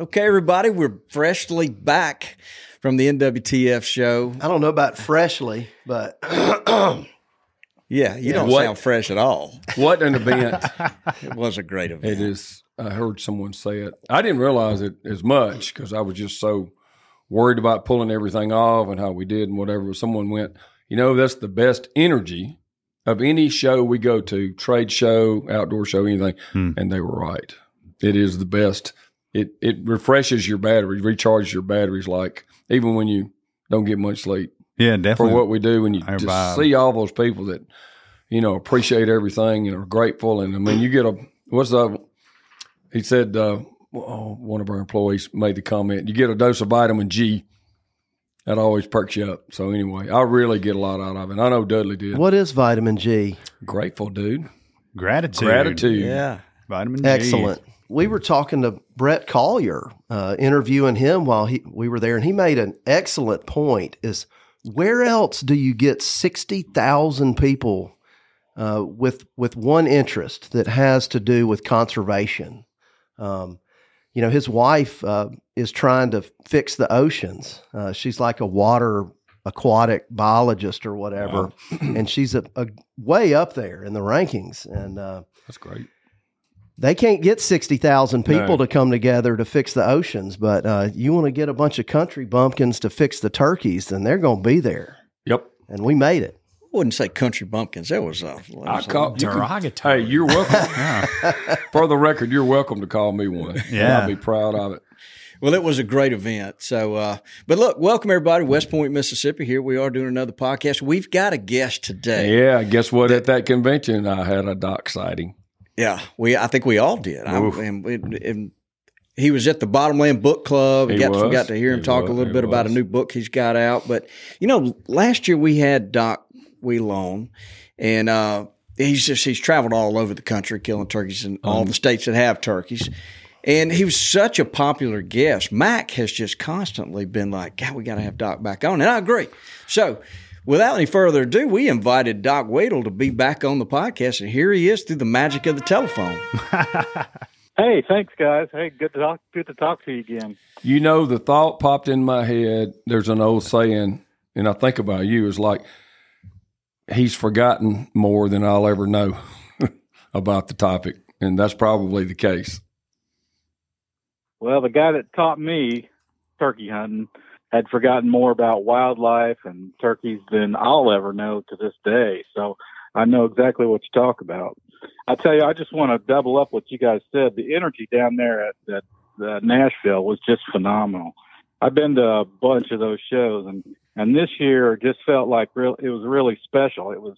Okay, everybody, we're freshly back from the NWTF show. I don't know about freshly, but Yeah, you don't What? sound fresh at all. What an event It was a great event. it is. I heard someone say it. I didn't realize it as much because I was just so worried about pulling everything off and how we did and whatever. Someone went, you know, that's the best energy of any show we go to, trade show, outdoor show, anything. Hmm. And they were right. It is the best. It it refreshes your battery, recharges your batteries like even when you don't get much sleep. Yeah, definitely. for what we do when you Our just vibe. see all those people that you know appreciate everything and are grateful and I mean you get a what's the he said uh, oh, one of our employees made the comment you get a dose of vitamin G that always perks you up so anyway I really get a lot out of it I know Dudley did what is vitamin G? grateful dude Gratitude. gratitude yeah. Vitamin G. Excellent. We were talking to Brett Collier, uh, interviewing him while he we were there, and he made an excellent point. Is where else do you get sixty thousand people uh, with with one interest that has to do with conservation? Um, you know, his wife uh, is trying to fix the oceans. Uh, she's like a water aquatic biologist or whatever, and she's a, a way up there in the rankings. And uh, that's great they can't get 60,000 people No. to come together to fix the oceans, but uh, you want to get a bunch of country bumpkins to fix the turkeys, then they're going to be there. yep And we made it. I wouldn't say country bumpkins. That was a. there I was a- call you can- Derogatory. hey you're welcome Yeah. for the record you're welcome to call me one Yeah. I'll be proud of it Well, it was a great event. So, uh, but look, welcome everybody, West Point, Mississippi. Here we are doing another podcast. We've got a guest today. yeah guess what at that convention I had a Doc sighting Yeah, we. I think we all did. I, and, and, and he was at the Bottomland Book Club. He got, was. got to hear him He talk was. a little bit about a new book he's got out. But you know, last year we had Doc Weddle, and uh, he's just he's traveled all over the country killing turkeys in Um, all the states that have turkeys. And he was such a popular guest. Mac has just constantly been like, God, we got to have Doc back on. And I agree. So, without any further ado, we invited Doc Weddle to be back on the podcast. And here he is through the magic of the telephone. Hey, thanks, guys. Hey, good to talk. Good to talk to you again. You know, the thought popped in my head. There's an old saying, and I think about you is like, he's forgotten more than I'll ever know about the topic. And that's probably the case. Well, the guy that taught me turkey hunting had forgotten more about wildlife and turkeys than I'll ever know to this day. So I know exactly what you talk about. I tell you, I just want to double up what you guys said. The energy down there at, at uh, Nashville was just phenomenal. I've been to a bunch of those shows, and and this year just felt like real. It was really special. It was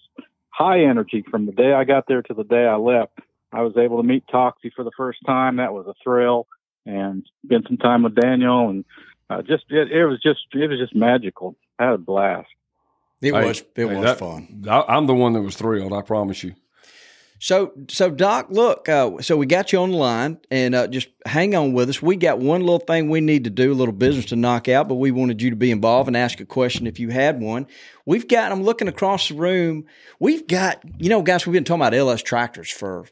high energy from the day I got there to the day I left. I was able to meet Toxie for the first time. That was a thrill, and spent some time with Daniel, and uh, just it, it was just it was just magical. I had a blast. It Hey, was it hey, was that- fun. I, I'm the one that was thrilled. I promise you. So so Doc, look, uh, so we got you on the line, and uh, just hang on with us. We got one little thing we need to do, a little business to knock out, but we wanted you to be involved and ask a question if you had one. We've got. I'm looking across the room. We've got. You know, guys, we've been talking about LS tractors for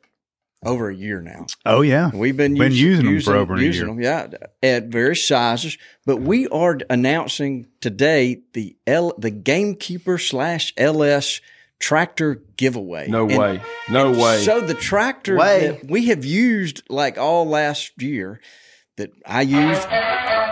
over a year now. Oh yeah. We've been, Been using them using for over a year. Them, yeah, at various sizes. But we are announcing today the L, the Gamekeeper slash LS tractor giveaway. No And- way. No way. So the tractor Way. that we have used like all last year, that I used,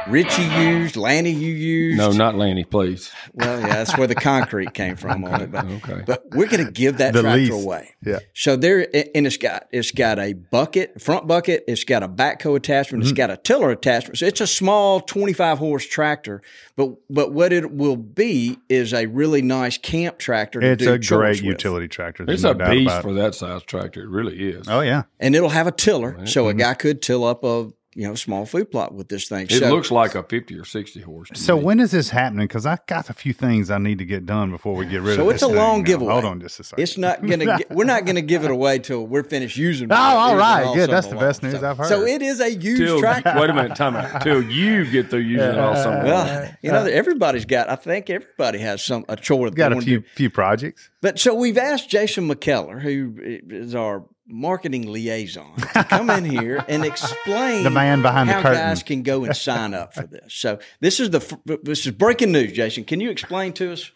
Richie used, Lanny you used. no, not Lanny, please. Well, yeah, that's where the concrete came from on it. But, Okay. but we're going to give that The tractor lease. away. Yeah. So there, and it's got it's got a bucket, front bucket. It's got a backhoe attachment. Mm-hmm. It's got a tiller attachment. So it's a small twenty five horse tractor. But but what it will be is a really nice camp tractor. To It's do a chores great with. utility tractor. There's It's no a beast for that size tractor. It really is. Oh yeah. and it'll have a tiller, so Mm-hmm. a guy could till up a you know small food plot with this thing. It so, looks like a 50 or 60 horse. to So me. when is this happening? Because I got a few things I need to get done before we get rid So of So it's this a thing long now. giveaway. Hold on just a second. it's not gonna. Get, we're not gonna give it away till we're finished using. it. Oh, all right, all good. That's summer the best news So- I've heard. So it is a used Till, tractor. wait a minute, time out. Till you get through using it all summer. Well, you know, everybody's got. I think everybody has some a chore. That got a wanna few few projects. But so we've asked Jason McKellar, who is our marketing liaison, to come in here and explain The man behind the how curtain. guys can go and sign up for this. So this is the this is breaking news, Jason. Can you explain to us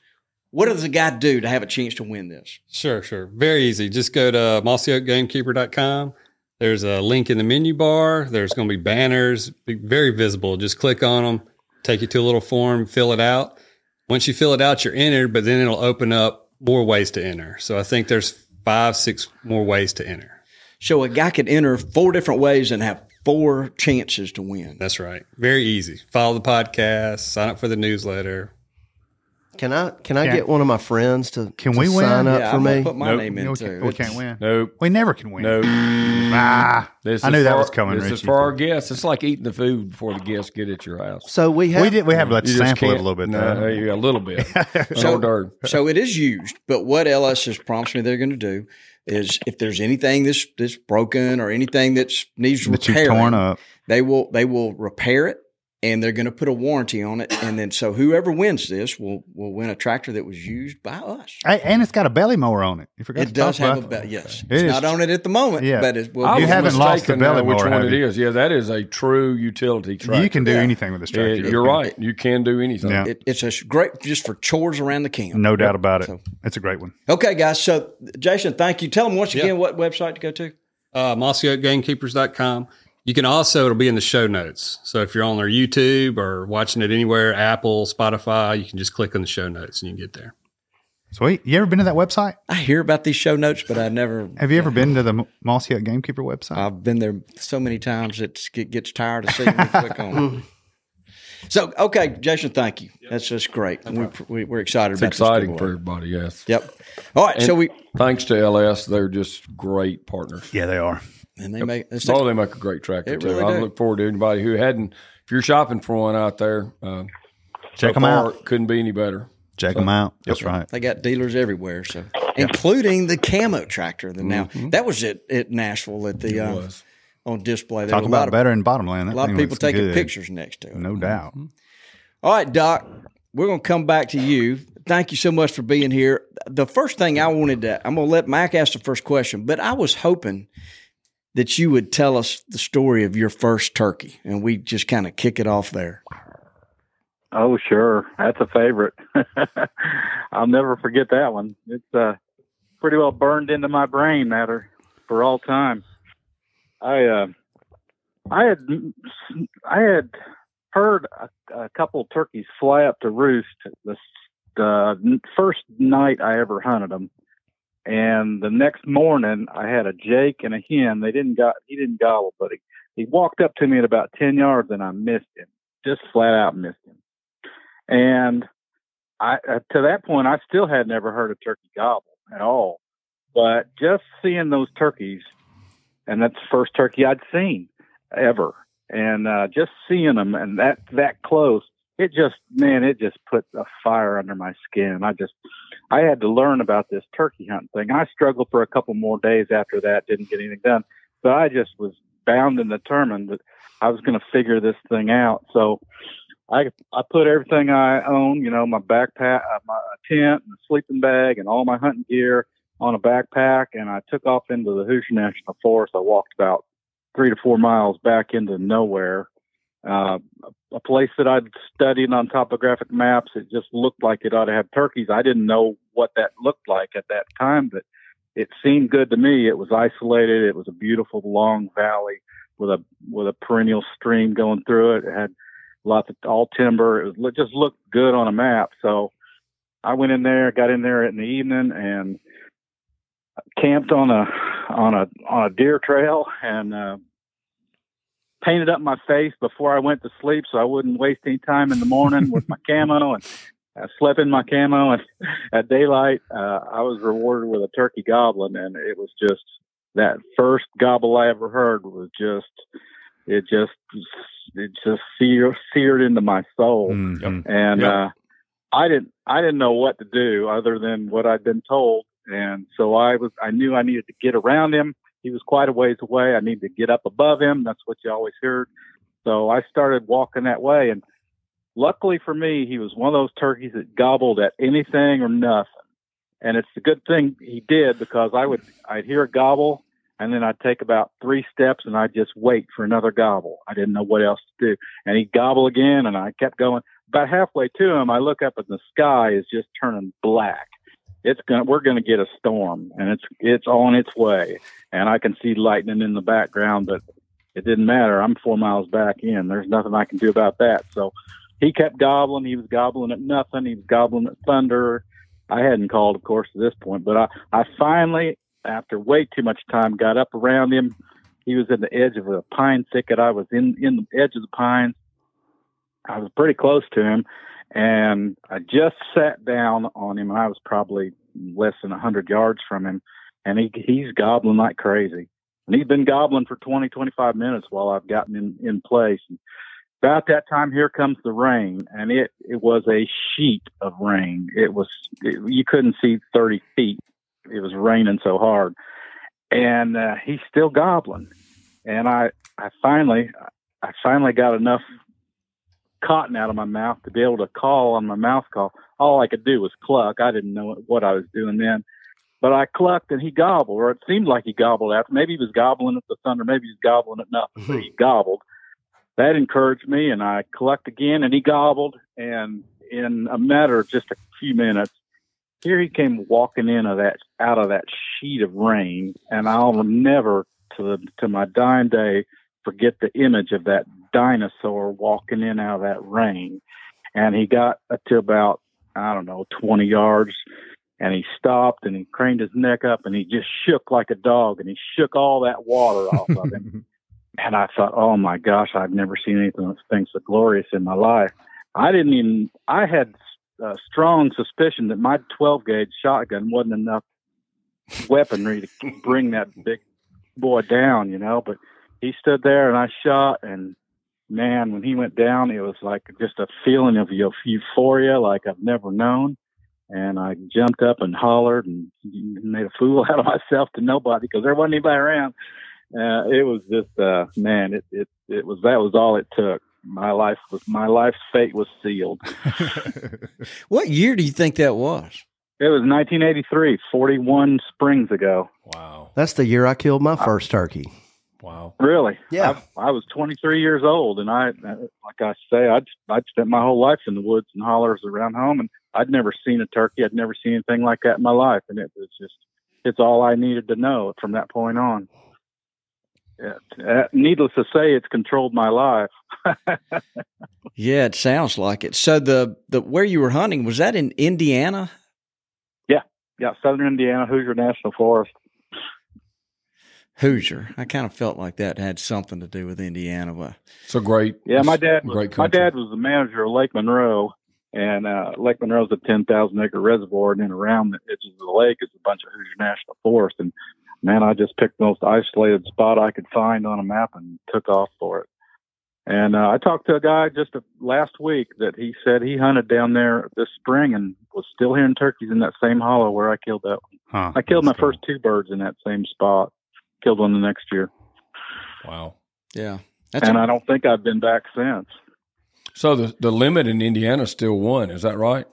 what does a guy do to have a chance to win this? Sure, sure. Very easy. Just go to mossyoakgamekeeper.com. There's a link in the menu bar. There's going to be banners, be very visible. Just click on them, take you to a little form, fill it out. Once you fill it out, you're entered, but then it'll open up more ways to enter. So I think there's five, six more ways to enter. So a guy could enter four different ways and have four chances to win. That's right. Very easy. Follow the podcast, sign up for the newsletter. Can I can I Can- get one of my friends to Can to we win? sign up yeah, for I'm gonna me? put my Nope. name in No, we too. can't, we can't win. Nope. We never can win. Nope. Ah, This I is knew that for- was coming. This is Richie. for our guests. It's like eating the food before the guests get at your house. So we have we did. We have let You just sample it a can't- little bit. No, though. you got a little bit. So- An. So it is used, but what LS has promised me they're going to do is if there's anything that's that's broken or anything that's needs that you've repairing, torn up. they will they will repair it and they're going to put a warranty on it, and then so whoever wins this will will win a tractor that was used by us. Hey, and it's got a belly mower on it. You forgot It to does talk have a about belt. that. Yes, It it's is not on it at the moment, Yeah. but it will. I be You was haven't lost the mistaken, belly uh, which one have it you? is. Yeah, that is a true utility tractor. You can do Yeah. anything with this Yeah, tractor. you're right. You can do anything. Yeah. It, it's a great just for chores around the camp. No doubt about it. So- It's a great one. Okay, guys. So Jason, thank you. Tell them once Yeah. again what website to go to. uh, mossyoakgamekeepers.com. You can also, it'll be in the show notes. So if you're on our YouTube or watching it anywhere, Apple, Spotify, you can just click on the show notes and you can get there. Sweet. You ever been to that website? I hear about these show notes, but I never. Have you ever been to the Mossy Oak Gamekeeper website? I've been there so many times it gets tired of seeing me click on it. So okay, Jason, thank you. That's just great. We, we, we're excited It's about exciting this for everybody, yes. Yep. All right. so we Thanks to LS, they're just great partners. yeah, they are. And they make it's Oh, they make a great tractor They too. really I do. look forward to anybody who hadn't. If you're shopping for one out there, uh, Check so 'em out. far, Couldn't be any better. Check them out. That's right. they got dealers everywhere. So including the camo tractor. That now that was at, at Nashville at the uh, was. on display. There Talk was a lot about better in Bottomland. That a lot of people taking good. pictures next to it. No doubt. All right, Doc, we're going to come back to you. Thank you so much for being here. The first thing I wanted to, I'm going to let Mike ask the first question, but I was hoping that you would tell us the story of your first turkey and we just kind of kick it off there. Oh, sure. That's a favorite. I'll never forget that one. It's uh, pretty well burned into my brain matter for all time. I uh, I had I had heard a, a couple turkeys fly up to roost the the first night I ever hunted them, and the next morning I had a Jake and a hen. They didn't got he didn't gobble, but he he walked up to me at about ten yards and I missed him, just flat out missed him. And I, uh, to that point, I still had never heard a turkey gobble at all. But just seeing those turkeys, and that's the first turkey I'd seen ever, and uh, just seeing them and that that close, it just man, it just put a fire under my skin. I just, I had to learn about this turkey hunting thing. I struggled for a couple more days after that, didn't get anything done, but I just was bound and determined that I was going to figure this thing out. So I I put everything I own, you know, my backpack, uh, my tent, and sleeping bag, and all my hunting gear on a backpack, and I took off into the Hoosier National Forest. I walked about three to four miles back into nowhere, uh, a place that I'd studied on topographic maps. It just looked like it ought to have turkeys. I didn't know what that looked like at that time, but it seemed good to me. It was isolated. It was a beautiful long valley with a with a perennial stream going through it. It had lots of all timber. It was, it just looked good on a map. So I went in there, got in there in the evening, and camped on a on a on a deer trail and uh, painted up my face before I went to sleep, so I wouldn't waste any time in the morning with my camo and. I slept in my camo, and at daylight, uh, I was rewarded with a turkey goblin, and it was just that first gobble I ever heard was just it just it just seared, seared into my soul. Mhm. And Yep. uh, I didn't I didn't know what to do other than what I'd been told. And so I was I knew I needed to get around him. He was quite a ways away. I needed to get up above him. That's what you always heard. So I started walking that way. And luckily for me, he was one of those turkeys that gobbled at anything or nothing. And it's a good thing he did because I would I'd hear a gobble and then I'd take about three steps and I'd just wait for another gobble. I didn't know what else to do. And he'd gobble again and I kept going. About halfway to him, I look up and the sky is just turning black. It's gonna we're gonna get a storm and it's it's on its way. And I can see lightning in the background, but it didn't matter. I'm four miles back in. There's nothing I can do about that. So he kept gobbling. He was gobbling at nothing. He was gobbling at thunder. I hadn't called, of course, at this point, but I, I finally, after way too much time, got up around him. He was in the edge of a pine thicket. I was in, in the edge of the pines. I was pretty close to him, and I just sat down on him. I was probably less than a hundred yards from him, and he he's gobbling like crazy. And he's been gobbling for 20, 25 minutes while I've gotten in, in place. And about that time, here comes the rain, and it, it was a sheet of rain. It was, it, you couldn't see 30 feet. It was raining so hard. And uh, he's still gobbling. And I, I finally, I finally got enough cotton out of my mouth to be able to call on my mouth call. All I could do was cluck. I didn't know what I was doing then. But I clucked and he gobbled, or it seemed like he gobbled after. Maybe he was gobbling at the thunder, maybe he was gobbling at nothing, but he hmm. gobbled. That encouraged me, and I clucked again, and he gobbled. And in a matter of just a few minutes, here he came walking in of that out of that sheet of rain, and I'll never, to the to my dying day, forget the image of that dinosaur walking in out of that rain. And he got to about I don't know twenty yards, and he stopped and he craned his neck up and he just shook like a dog and he shook all that water off of him. And I thought, oh my gosh, I've never seen anything so glorious in my life. I didn't even, I had a strong suspicion that my 12 gauge shotgun wasn't enough weaponry to bring that big boy down, you know. But he stood there and I shot, and man, when he went down, it was like just a feeling of euphoria like I've never known. And I jumped up and hollered and made a fool out of myself to nobody because there wasn't anybody around uh, it was just uh man it, it it was that was all it took my life was my life's fate was sealed What year do you think that was? it was 1983 41 springs ago Wow. That's the year I killed my first turkey. Wow. really Yeah. I, I was 23 years old and i uh, like i say i'd i'd spent my whole life in the woods and hollers around home and i'd never seen a turkey i'd never seen anything like that in my life and it was just it's all i needed to know from that point on yeah, uh, needless to say, it's controlled my life. Yeah, it sounds like it. So the the where you were hunting was that in Indiana? Yeah, yeah, Southern Indiana, Hoosier National Forest. Hoosier. I kind of felt like that had something to do with Indiana. But It's a great. Yeah, my dad was, Great my dad was the manager of Lake Monroe, and uh, Lake Monroe's a ten thousand acre reservoir, and then around the edges of the lake is a bunch of Hoosier National Forest. And man, I just picked the most isolated spot I could find on a map and took off for it. And uh, I talked to a guy just a, last week that he said he hunted down there this spring and was still hearing turkeys in that same hollow where I killed that. One. Huh, I killed my cool. first two birds in that same spot. Killed one the next year, Wow. yeah, that's and I don't think I've been back since. So the the limit in Indiana is still one. Is that right?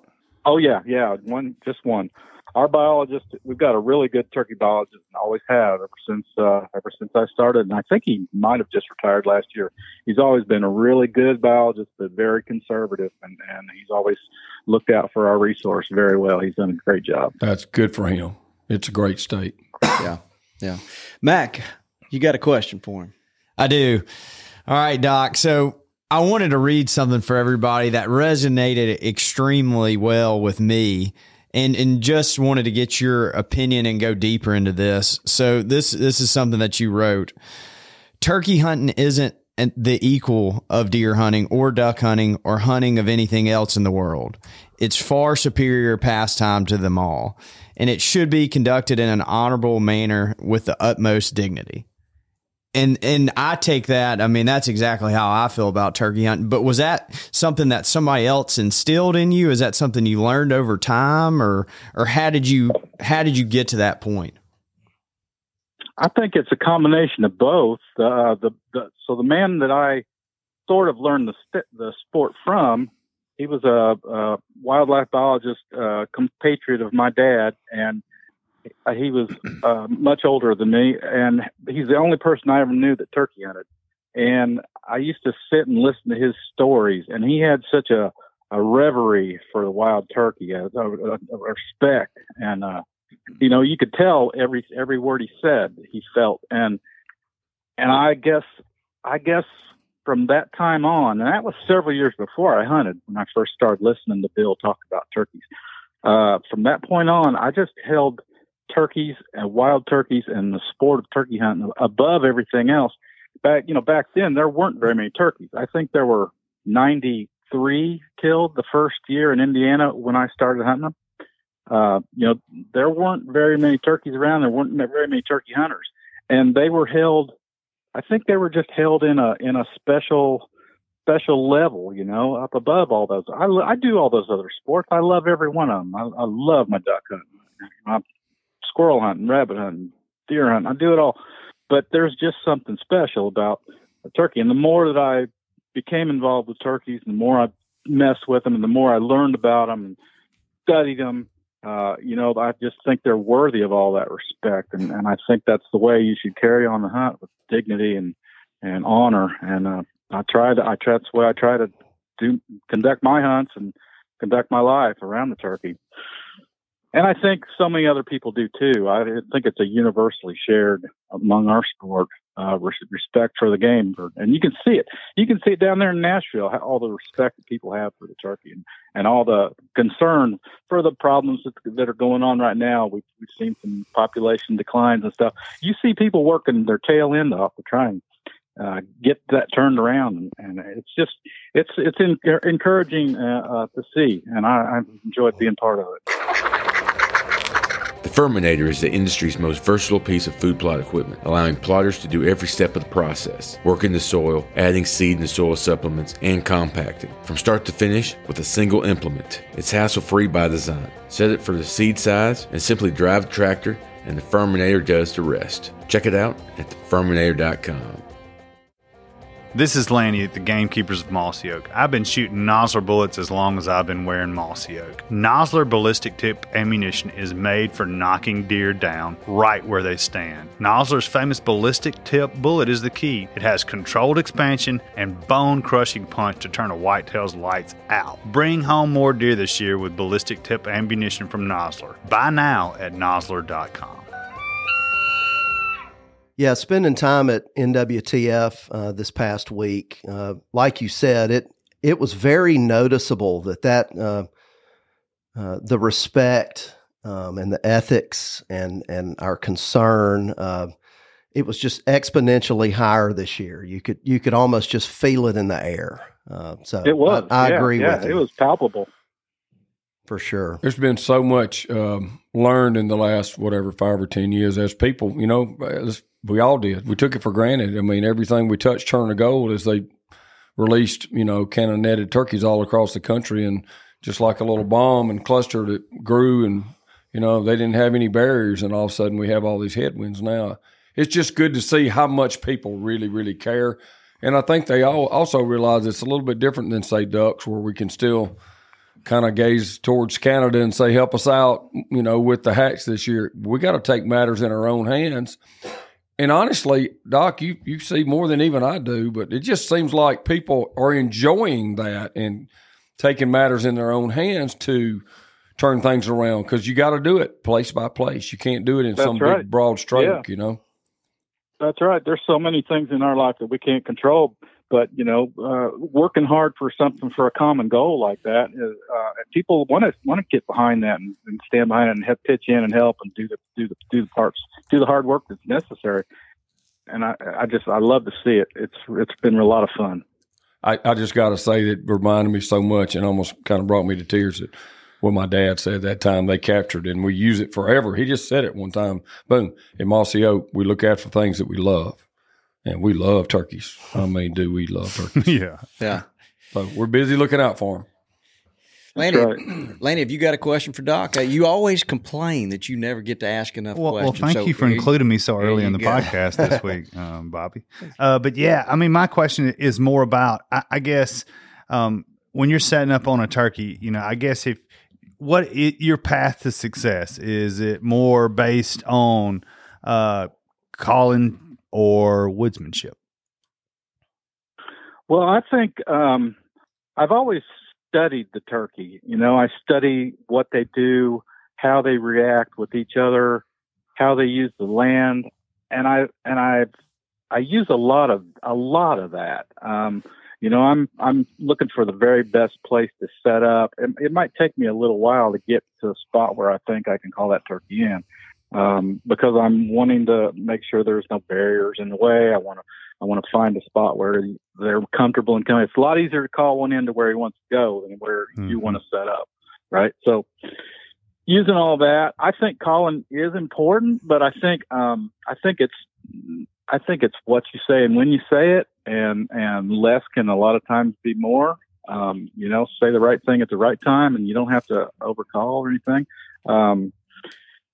Oh yeah, yeah, one just one. Our biologist, we've got a really good turkey biologist, and always have ever since uh, ever since I started. And I think he might have just retired last year. He's always been a really good biologist, but very conservative, and and he's always looked out for our resource very well. He's done a great job. That's good for him. It's a great state. yeah, yeah. Mac, you got a question for him? I do. All right, Doc. So I wanted to read something for everybody that resonated extremely well with me. And, and just wanted to get your opinion and go deeper into this. So this this is something that you wrote. Turkey hunting isn't the equal of deer hunting or duck hunting or hunting of anything else in the world. It's far superior pastime to them all, and it should be conducted in an honorable manner with the utmost dignity. and and I take that. I mean, that's exactly how I feel about turkey hunting. But was that something that somebody else instilled in you? Is that something you learned over time, or or how did you how did you get to that point? I think it's a combination of both. Uh, the, the so the man that I sort of learned the the sport from, he was a, a wildlife biologist, uh, compatriot of my dad, and he was uh, much older than me, and he's the only person I ever knew that turkey hunted. And I used to sit and listen to his stories, and he had such a a reverie for the wild turkey, a, a, a respect, and uh, you know, you could tell every every word he said he felt, and and I guess I guess from that time on, and that was several years before I hunted when I first started listening to Bill talk about turkeys. Uh, from that point on, I just held turkeys and wild turkeys and the sport of turkey hunting above everything else. Back, you know, back then there weren't very many turkeys. I think there were 93 killed the first year in Indiana when I started hunting them. Uh, you know, there weren't very many turkeys around. There weren't very many turkey hunters, and they were held. I think they were just held in a in a special special level, you know, up above all those. I, I do all those other sports. I love every one of them. I, I love my duck hunting. I'm squirrel hunting, rabbit hunting, deer hunting. I do it all. But there's just something special about a turkey. And the more that I became involved with turkeys, the more I messed with them, and the more I learned about them and studied them, uh, you know, I just think they're worthy of all that respect. And, and I think that's the way you should carry on the hunt with dignity and, and honor. And uh, I try to, I try, that's the way I try to do, conduct my hunts and conduct my life around the turkey and I think so many other people do too. I think it's a universally shared among our sport uh, respect for the game, and you can see it. You can see it down there in Nashville. All the respect that people have for the turkey, and, and all the concern for the problems that, that are going on right now. We've, we've seen some population declines and stuff. You see people working their tail end off to try and uh, get that turned around, and, and, it's just it's it's in, encouraging uh, uh, to see, and I, I've enjoyed being part of it. Firminator is the industry's most versatile piece of food plot equipment, allowing plotters to do every step of the process, working the soil, adding seed and soil supplements, and compacting, from start to finish with a single implement. It's hassle-free by design. Set it for the seed size and simply drive the tractor and the Firminator does the rest. Check it out at thefirminator.com. This is Lanny at the Gamekeepers of Mossy Oak. I've been shooting Nosler bullets as long as I've been wearing Mossy Oak. Nosler ballistic tip ammunition is made for knocking deer down right where they stand. Nosler's famous ballistic tip bullet is the key. It has controlled expansion and bone crushing punch to turn a whitetail's lights out. Bring home more deer this year with ballistic tip ammunition from Nosler. Buy now at nosler.com. Yeah, spending time at NWTF uh, this past week, uh, like you said, it it was very noticeable that that uh, uh the respect um, and the ethics and and our concern uh, it was just exponentially higher this year. You could you could almost just feel it in the air. Uh, so it was. I, I yeah, agree yeah, with you. It was palpable for sure. There's been so much um, learned in the last whatever five or ten years as people. You know, we all did. We took it for granted. I mean, everything we touched turned to gold as they released, you know, cannon netted turkeys all across the country, and just like a little bomb and clustered, it grew, and you know they didn't have any barriers, and all of a sudden we have all these headwinds now. It's just good to see how much people really, really care, and I think they all also realize it's a little bit different than say ducks, where we can still kind of gaze towards Canada and say, help us out, you know, with the hacks this year. We got to take matters in our own hands and honestly, Doc, you, you see more than even I do, but it just seems like people are enjoying that and taking matters in their own hands to turn things around because you got to do it place by place. You can't do it in That's some right. big broad stroke, Yeah. you know. That's right. There's so many things in our life that we can't control, but you know, uh, working hard for something for a common goal like that, uh, and people want to want to get behind that and, and stand behind it and help pitch in and help and do the do the do the parts, do the hard work that's necessary. And I, I just I love to see it. It's it's been a lot of fun. I, I just got to say that reminded me so much and almost kind of brought me to tears that what my dad said that time they captured and we use it forever. He just said it one time. Boom. In Mossy Oak, we look for things that we love. And we love turkeys. I mean, do we love turkeys? yeah. Yeah. So we're busy looking out for them. Lanny, Lanny, have you got a question for Doc? Uh, you always complain that you never get to ask enough Well, well, thank so you for here including me so early in the go. podcast this week, um, Bobby. Uh, but yeah, I mean, my question is more about, I, I guess, um, when you're setting up on a turkey, you know, I guess if what i your path to success is it more based on uh, calling or woodsmanship? Well, I think um, I've always studied the turkey. You know, I study what they do, how they react with each other, how they use the land, and I and I I use a lot of a lot of that. Um, you know, I'm I'm looking for the very best place to set up. It, it might take me a little while to get to a spot where I think I can call that turkey in, um, because I'm wanting to make sure there's no barriers in the way. I want to I want to find a spot where they're comfortable and coming. It's a lot easier to call one into where he wants to go than where you Mhm. want to set up, right? So, using all that, I think calling is important, but I think um, I think it's I think it's what you say and when you say it, and and less can a lot of times be more. Um, you know, say the right thing at the right time, and you don't have to overcall or anything. Um,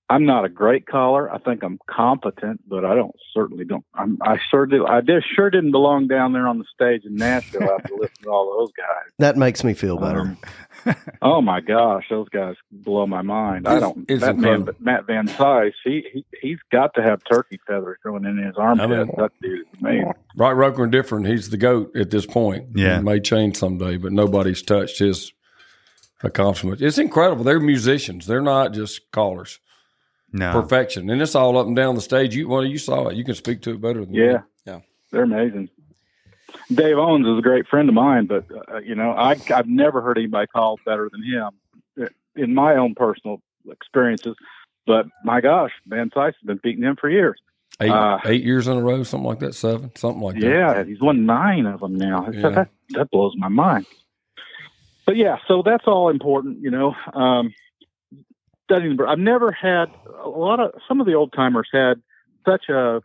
I'm not a great caller. I think I'm competent, but I don't certainly don't. I'm, I sure did. I did, sure didn't belong down there on the stage in Nashville after listening to all those guys. That makes me feel better. Um, oh my gosh, those guys blow my mind. I don't. it's that man. Matt Van Cise, he, he he's got to have turkey feathers growing in his armpit. I mean- that dude is amazing. Right, Roker, and different. He's the goat at this point. Yeah. It may change someday, but nobody's touched his accomplishment. It's incredible. They're musicians. They're not just callers. No. Perfection, and it's all up and down the stage. You well, you saw it. You can speak to it better than me. Yeah, Yeah. they're amazing. Dave Owens is a great friend of mine, but uh, you know, I I've never heard anybody call better than him uh, in my own personal experiences. But my gosh, Van Cise has been beating him for years. Eight, Uh, eight years in a row, something like that. Seven, something like that. Yeah, he's won nine of them now. Yeah. That that blows my mind. But yeah, so that's all important, you know. Um, studying, the bird, I've never had a lot of some of the old timers had such a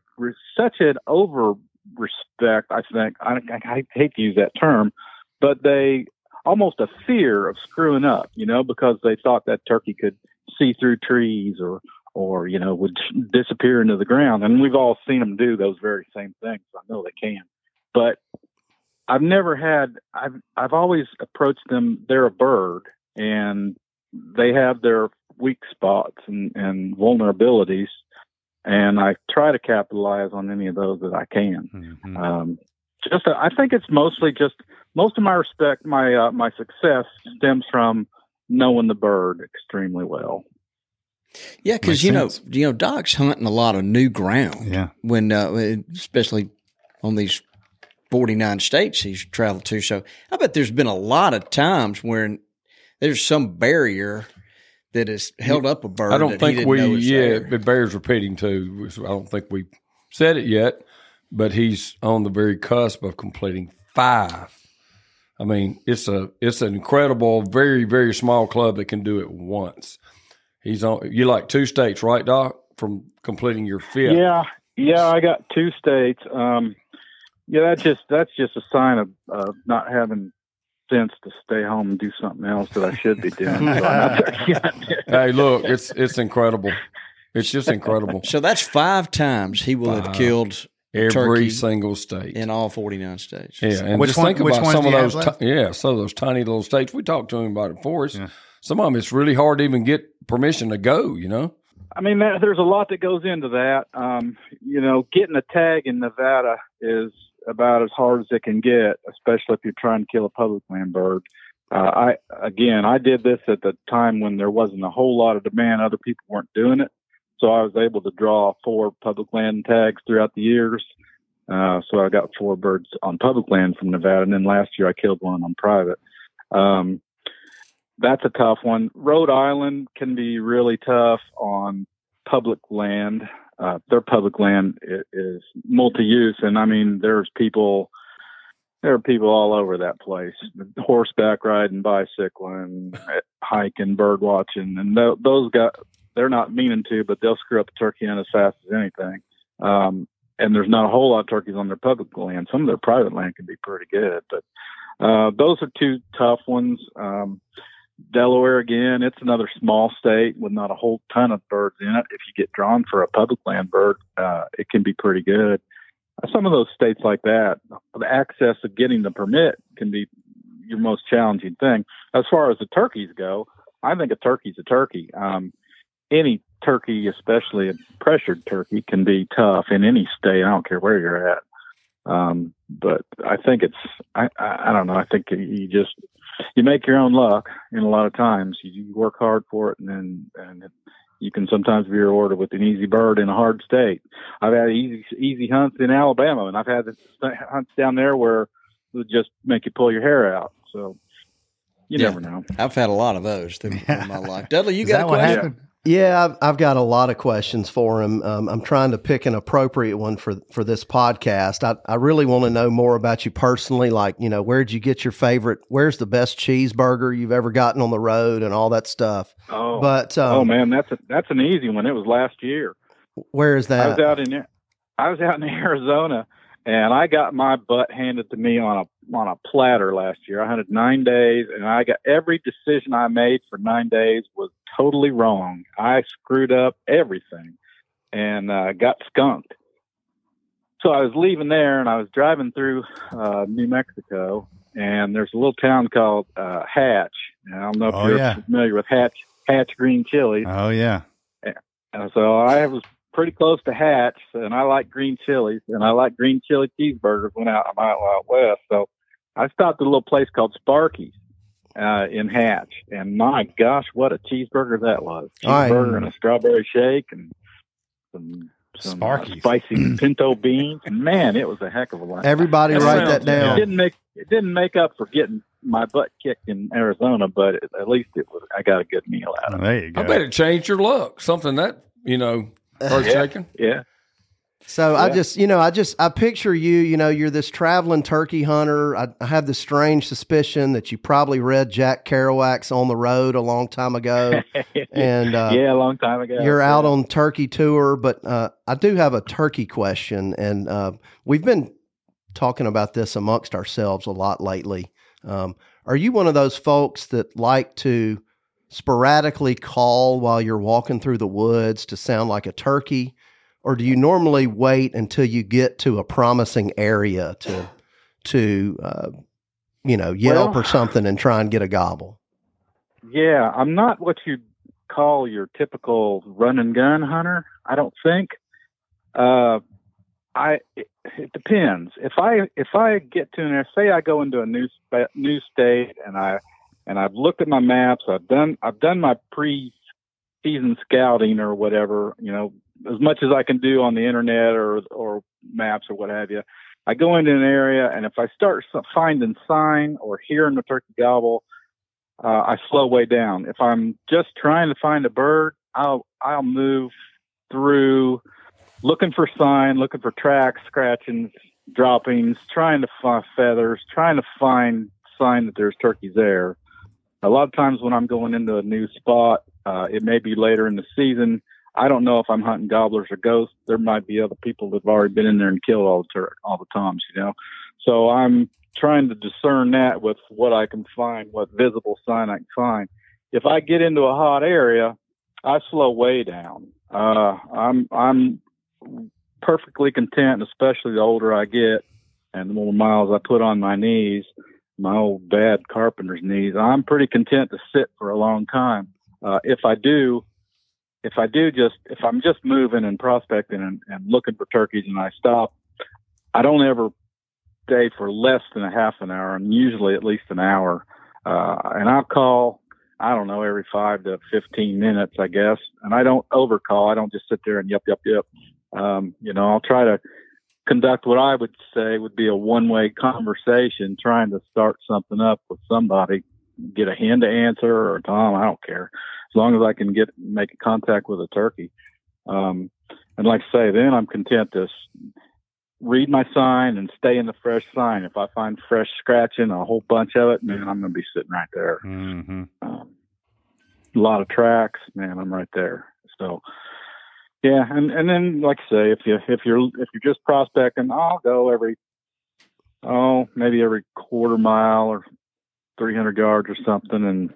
such an over respect. I think I, I hate to use that term, but they almost a fear of screwing up, you know, because they thought that turkey could see through trees or or you know would disappear into the ground and we've all seen them do those very same things i know they can but i've never had i've i've always approached them they're a bird and they have their weak spots and and vulnerabilities and i try to capitalize on any of those that i can Mhm. um, just I think it's mostly just most of my respect, my uh, my success stems from knowing the bird extremely well. Yeah, because Makes you know, sense. you know, Doc's hunting a lot of new ground. Yeah. when uh, especially on these forty nine states he's traveled to. So I bet there's been a lot of times when there's some barrier that has held up a bird. I don't that he think didn't we. Yeah, there. it bears repeating too. I don't think we said it yet, but he's on the very cusp of completing five. I mean, it's a it's an incredible, very very small club that can do it once. He's on. You like two states, right, Doc? From completing your fifth. Yeah, yeah, I got two states. Um, yeah, that's just that's just a sign of uh, not having sense to stay home and do something else that I should be doing. So I'm not there yet. Hey, look, it's it's incredible. It's just incredible. So that's five times he will have killed Every single state. in all forty nine states. Yeah, and Which just one- think about some of you those. have left? ti- yeah, some of those tiny little states. We talked to him about it for us. Yeah. Some of them, it's really hard to even get permission to go. You know. I mean, there's a lot that goes into that. Um, you know, getting a tag in Nevada is about as hard as it can get, especially if you're trying to kill a public land bird. Uh, I again, I did this at the time when there wasn't a whole lot of demand; other people weren't doing it, so I was able to draw four public land tags throughout the years. Uh, so I got four birds on public land from Nevada, and then last year I killed one on private. Um, that's a tough one. Rhode Island can be really tough on public land. Uh, their public land is multi-use, and I mean, there's people. There are people all over that place, horseback riding, bicycling, hiking, bird watching, and th- those guys. They're not meaning to, but they'll screw up a turkey hunt as fast as anything. Um, and there's not a whole lot of turkeys on their public land. Some of their private land can be pretty good, but uh, those are two tough ones. Um, Delaware again, it's another small state with not a whole ton of birds in it. If you get drawn for a public land bird, uh, it can be pretty good. Some of those states like that, the access of getting the permit can be your most challenging thing. As far as the turkeys go, I think a turkey's a turkey. Um, any turkey, especially a pressured turkey, can be tough in any state. I don't care where you're at. Um, but I think it's I, I, I don't know. I think you just you make your own luck, and a lot of times you, you work hard for it, and then and it, you can sometimes be rewarded with an easy bird in a hard state. I've had easy easy hunts in Alabama, and I've had hunts down there where it just make you pull your hair out. So you yeah. never know. I've had a lot of those through my life. Dudley, you Is got a question? Yeah, I've, I've, got a lot of questions for him. Um, I'm trying to pick an appropriate one for for this podcast. I, I really want to know more about you personally. Like, you know, where'd you get your favorite? Where's the best cheeseburger you've ever gotten on the road, and all that stuff. Oh, but um, oh man, that's a, that's an easy one. It was last year. Where is that? I was out in I was out in Arizona, and I got my butt handed to me on a on a platter last year. I hunted nine days, and I got every decision I made for nine days was totally wrong. I screwed up everything, and uh, got skunked. So I was leaving there, and I was driving through uh, New Mexico, and there's a little town called uh, Hatch. And I don't know if oh, you're yeah. familiar with Hatch Hatch green chili. Oh yeah. And so I was pretty close to Hatch, and I like green chilies, and I like green chili cheeseburgers when out, I'm out, out west. So I stopped at a little place called Sparky's uh, in Hatch, and my gosh, what a cheeseburger that was! Cheeseburger and a strawberry shake and some some uh, spicy pinto beans. Man, it was a heck of a lunch. Everybody that write that down. It didn't make it didn't make up for getting my butt kicked in Arizona, but at least it was. I got a good meal out of it. There you go. I bet it changed your luck. Something that you know, earth shaking. yeah. yeah. So yeah. I just, you know, I just, I picture you, you know, you're this traveling turkey hunter. I, I have this strange suspicion that you probably read Jack Kerouac's On the Road a long time ago. and uh, yeah, a long time ago. You're yeah. out on turkey tour, but uh, I do have a turkey question. And uh, we've been talking about this amongst ourselves a lot lately. Um, are you one of those folks that like to sporadically call while you're walking through the woods to sound like a turkey? Or do you normally wait until you get to a promising area to to uh, you know yelp well, or something and try and get a gobble? Yeah, I'm not what you'd call your typical run and gun hunter. I don't think. Uh, I it, it, depends. If I if I get to an area, say I go into a new new state and I and I've looked at my maps. I've done I've done my pre season scouting or whatever. You know, as much as I can do on the internet or or maps or what have you. I go into an area, and if I start finding sign or hearing the turkey gobble, uh, I slow way down. If I'm just trying to find a bird, I'll I'll move through, looking for sign, looking for tracks, scratchings, droppings, trying to find feathers, trying to find sign that there's turkeys there. A lot of times when I'm going into a new spot, uh, it may be later in the season. I don't know if I'm hunting gobblers or ghosts. There might be other people that have already been in there and killed all the tur- all the toms, you know. So I'm trying to discern that with what I can find, what visible sign I can find. If I get into a hot area, I slow way down. Uh, I'm I'm perfectly content, especially the older I get and the more miles I put on my knees, my old bad carpenter's knees. I'm pretty content to sit for a long time. Uh, if I do, if I do just if I'm just moving and prospecting and, and looking for turkeys and I stop, I don't ever stay for less than a half an hour and usually at least an hour. Uh, and I'll call, I don't know, every five to 15 minutes, I guess. And I don't overcall. I don't just sit there and yep, yep, yep. Um, you know, I'll try to conduct what I would say would be a one way conversation, trying to start something up with somebody, get a hen to answer or Tom, I don't care as long as I can get make contact with a turkey. Um, and like I say, then I'm content to read my sign and stay in the fresh sign. If I find fresh scratching, a whole bunch of it, man, I'm going to be sitting right there. Mm-hmm. Um, a lot of tracks, man, I'm right there. So, Yeah, and and then like I say, if you if you're if you're just prospecting, I'll go every oh maybe every quarter mile or 300 yards or something, and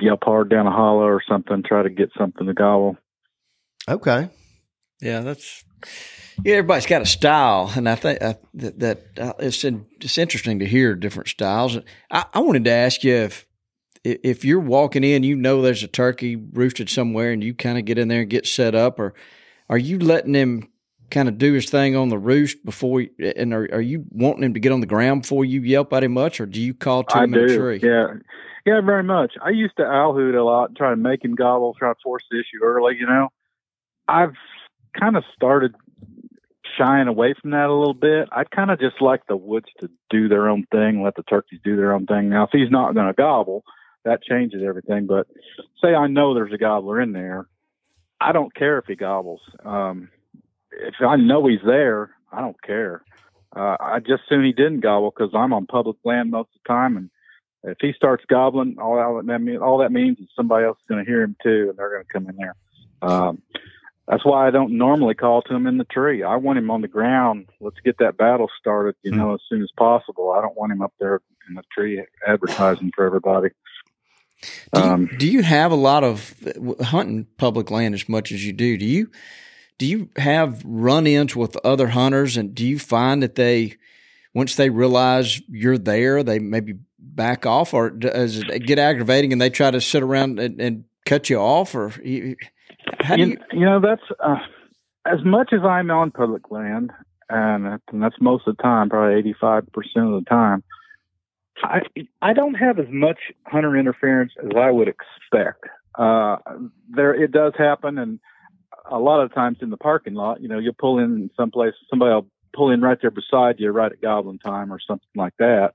yelp hard down a hollow or something, try to get something to gobble. Okay. Yeah, that's yeah. Everybody's got a style, and I think uh, that, that uh, it's in, it's interesting to hear different styles. I, I wanted to ask you if if you're walking in, you know there's a turkey roosted somewhere, and you kind of get in there and get set up, or are you letting him kind of do his thing on the roost before? And are, are you wanting him to get on the ground before you yelp at him much, or do you call to I him do. in a tree? Yeah, yeah, very much. I used to owl hoot a lot, and try to make him gobble, try to force the issue early. You know, I've kind of started shying away from that a little bit. I kind of just like the woods to do their own thing, let the turkeys do their own thing. Now, if he's not going to gobble, that changes everything. But say I know there's a gobbler in there, I don't care if he gobbles. Um, if I know he's there, I don't care. Uh, I just soon he didn't gobble because I'm on public land most of the time, and if he starts gobbling, all that mean, all that means is somebody else is going to hear him too, and they're going to come in there. Um, that's why I don't normally call to him in the tree. I want him on the ground. Let's get that battle started, you know, as soon as possible. I don't want him up there in the tree advertising for everybody. Do you, Um, do you have a lot of hunting public land as much as you do? Do you do you have run-ins with other hunters, and do you find that they once they realize you're there, they maybe back off, or does it get aggravating and they try to sit around and, and cut you off, or you- how do you, you? you know, that's uh, as much as I'm on public land, and, and that's most of the time, probably 85% of the time. I I don't have as much hunter interference as I would expect. Uh, there, it does happen, and a lot of times in the parking lot, you know, you'll pull in someplace, somebody will pull in right there beside you, right at goblin time or something like that.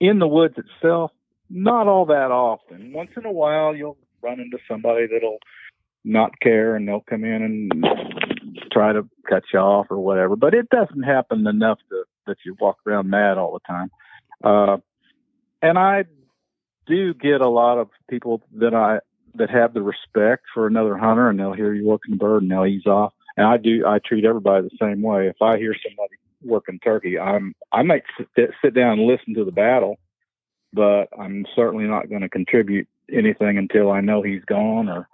In the woods itself, not all that often. Once in a while, you'll run into somebody that'll not care and they'll come in and try to cut you off or whatever. But it doesn't happen enough to, that you walk around mad all the time. Uh, and I do get a lot of people that I that have the respect for another hunter and they'll hear you working the bird and they'll ease off. And I do I treat everybody the same way. If I hear somebody working turkey, I'm I might sit, sit down and listen to the battle, but I'm certainly not going to contribute anything until I know he's gone or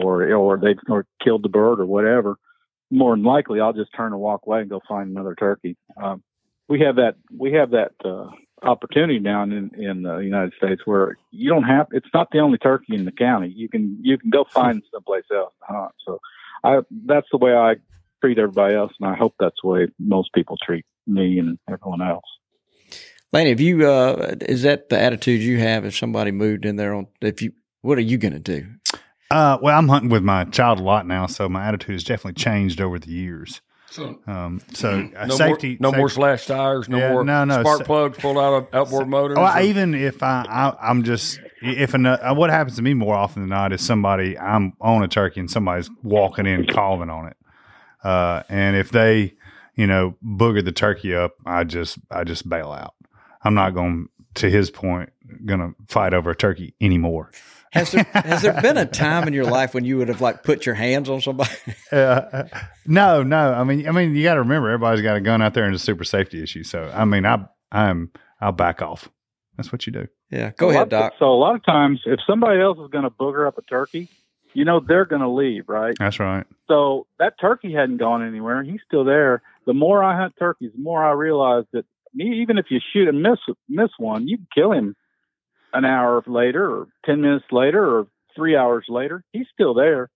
or or they've or killed the bird or whatever. More than likely, I'll just turn and walk away and go find another turkey. Um, we have that we have that uh, opportunity down in in the United States where you don't have it's not the only turkey in the county. You can you can go find someplace else to hunt. So I that's the way I treat everybody else, and I hope that's the way most people treat me and everyone else. Lanny, if you? Uh, is that the attitude you have if somebody moved in there on? If you, what are you going to do? Uh, well, I'm hunting with my child a lot now, so my attitude has definitely changed over the years. So, Um, so uh, no safety, more, no more safety- slash tires, no Yeah, more no, no, spark sa- plugs pulled out of outboard motors. Oh, I, even if I, I I'm just if ano- uh, what happens to me more often than not is somebody I'm on a turkey and somebody's walking in calling on it, uh, and if they you know booger the turkey up, I just I just bail out. I'm not going to his point going to fight over a turkey anymore. Has there has there been a time in your life when you would have like put your hands on somebody? Uh, no, no. I mean, I mean, you got to remember, everybody's got a gun out there, and it's a super safety issue. So, I mean, I, I'm, I'll back off. That's what you do. Yeah, go A ahead, lot- Doc. So a lot of times, if somebody else is going to booger up a turkey, you know they're going to leave, right? That's right. So that turkey hadn't gone anywhere. He's still there. The more I hunt turkeys, the more I realize that even if you shoot and miss miss one, you can kill him an hour later, or ten minutes later, or three hours later. He's still there.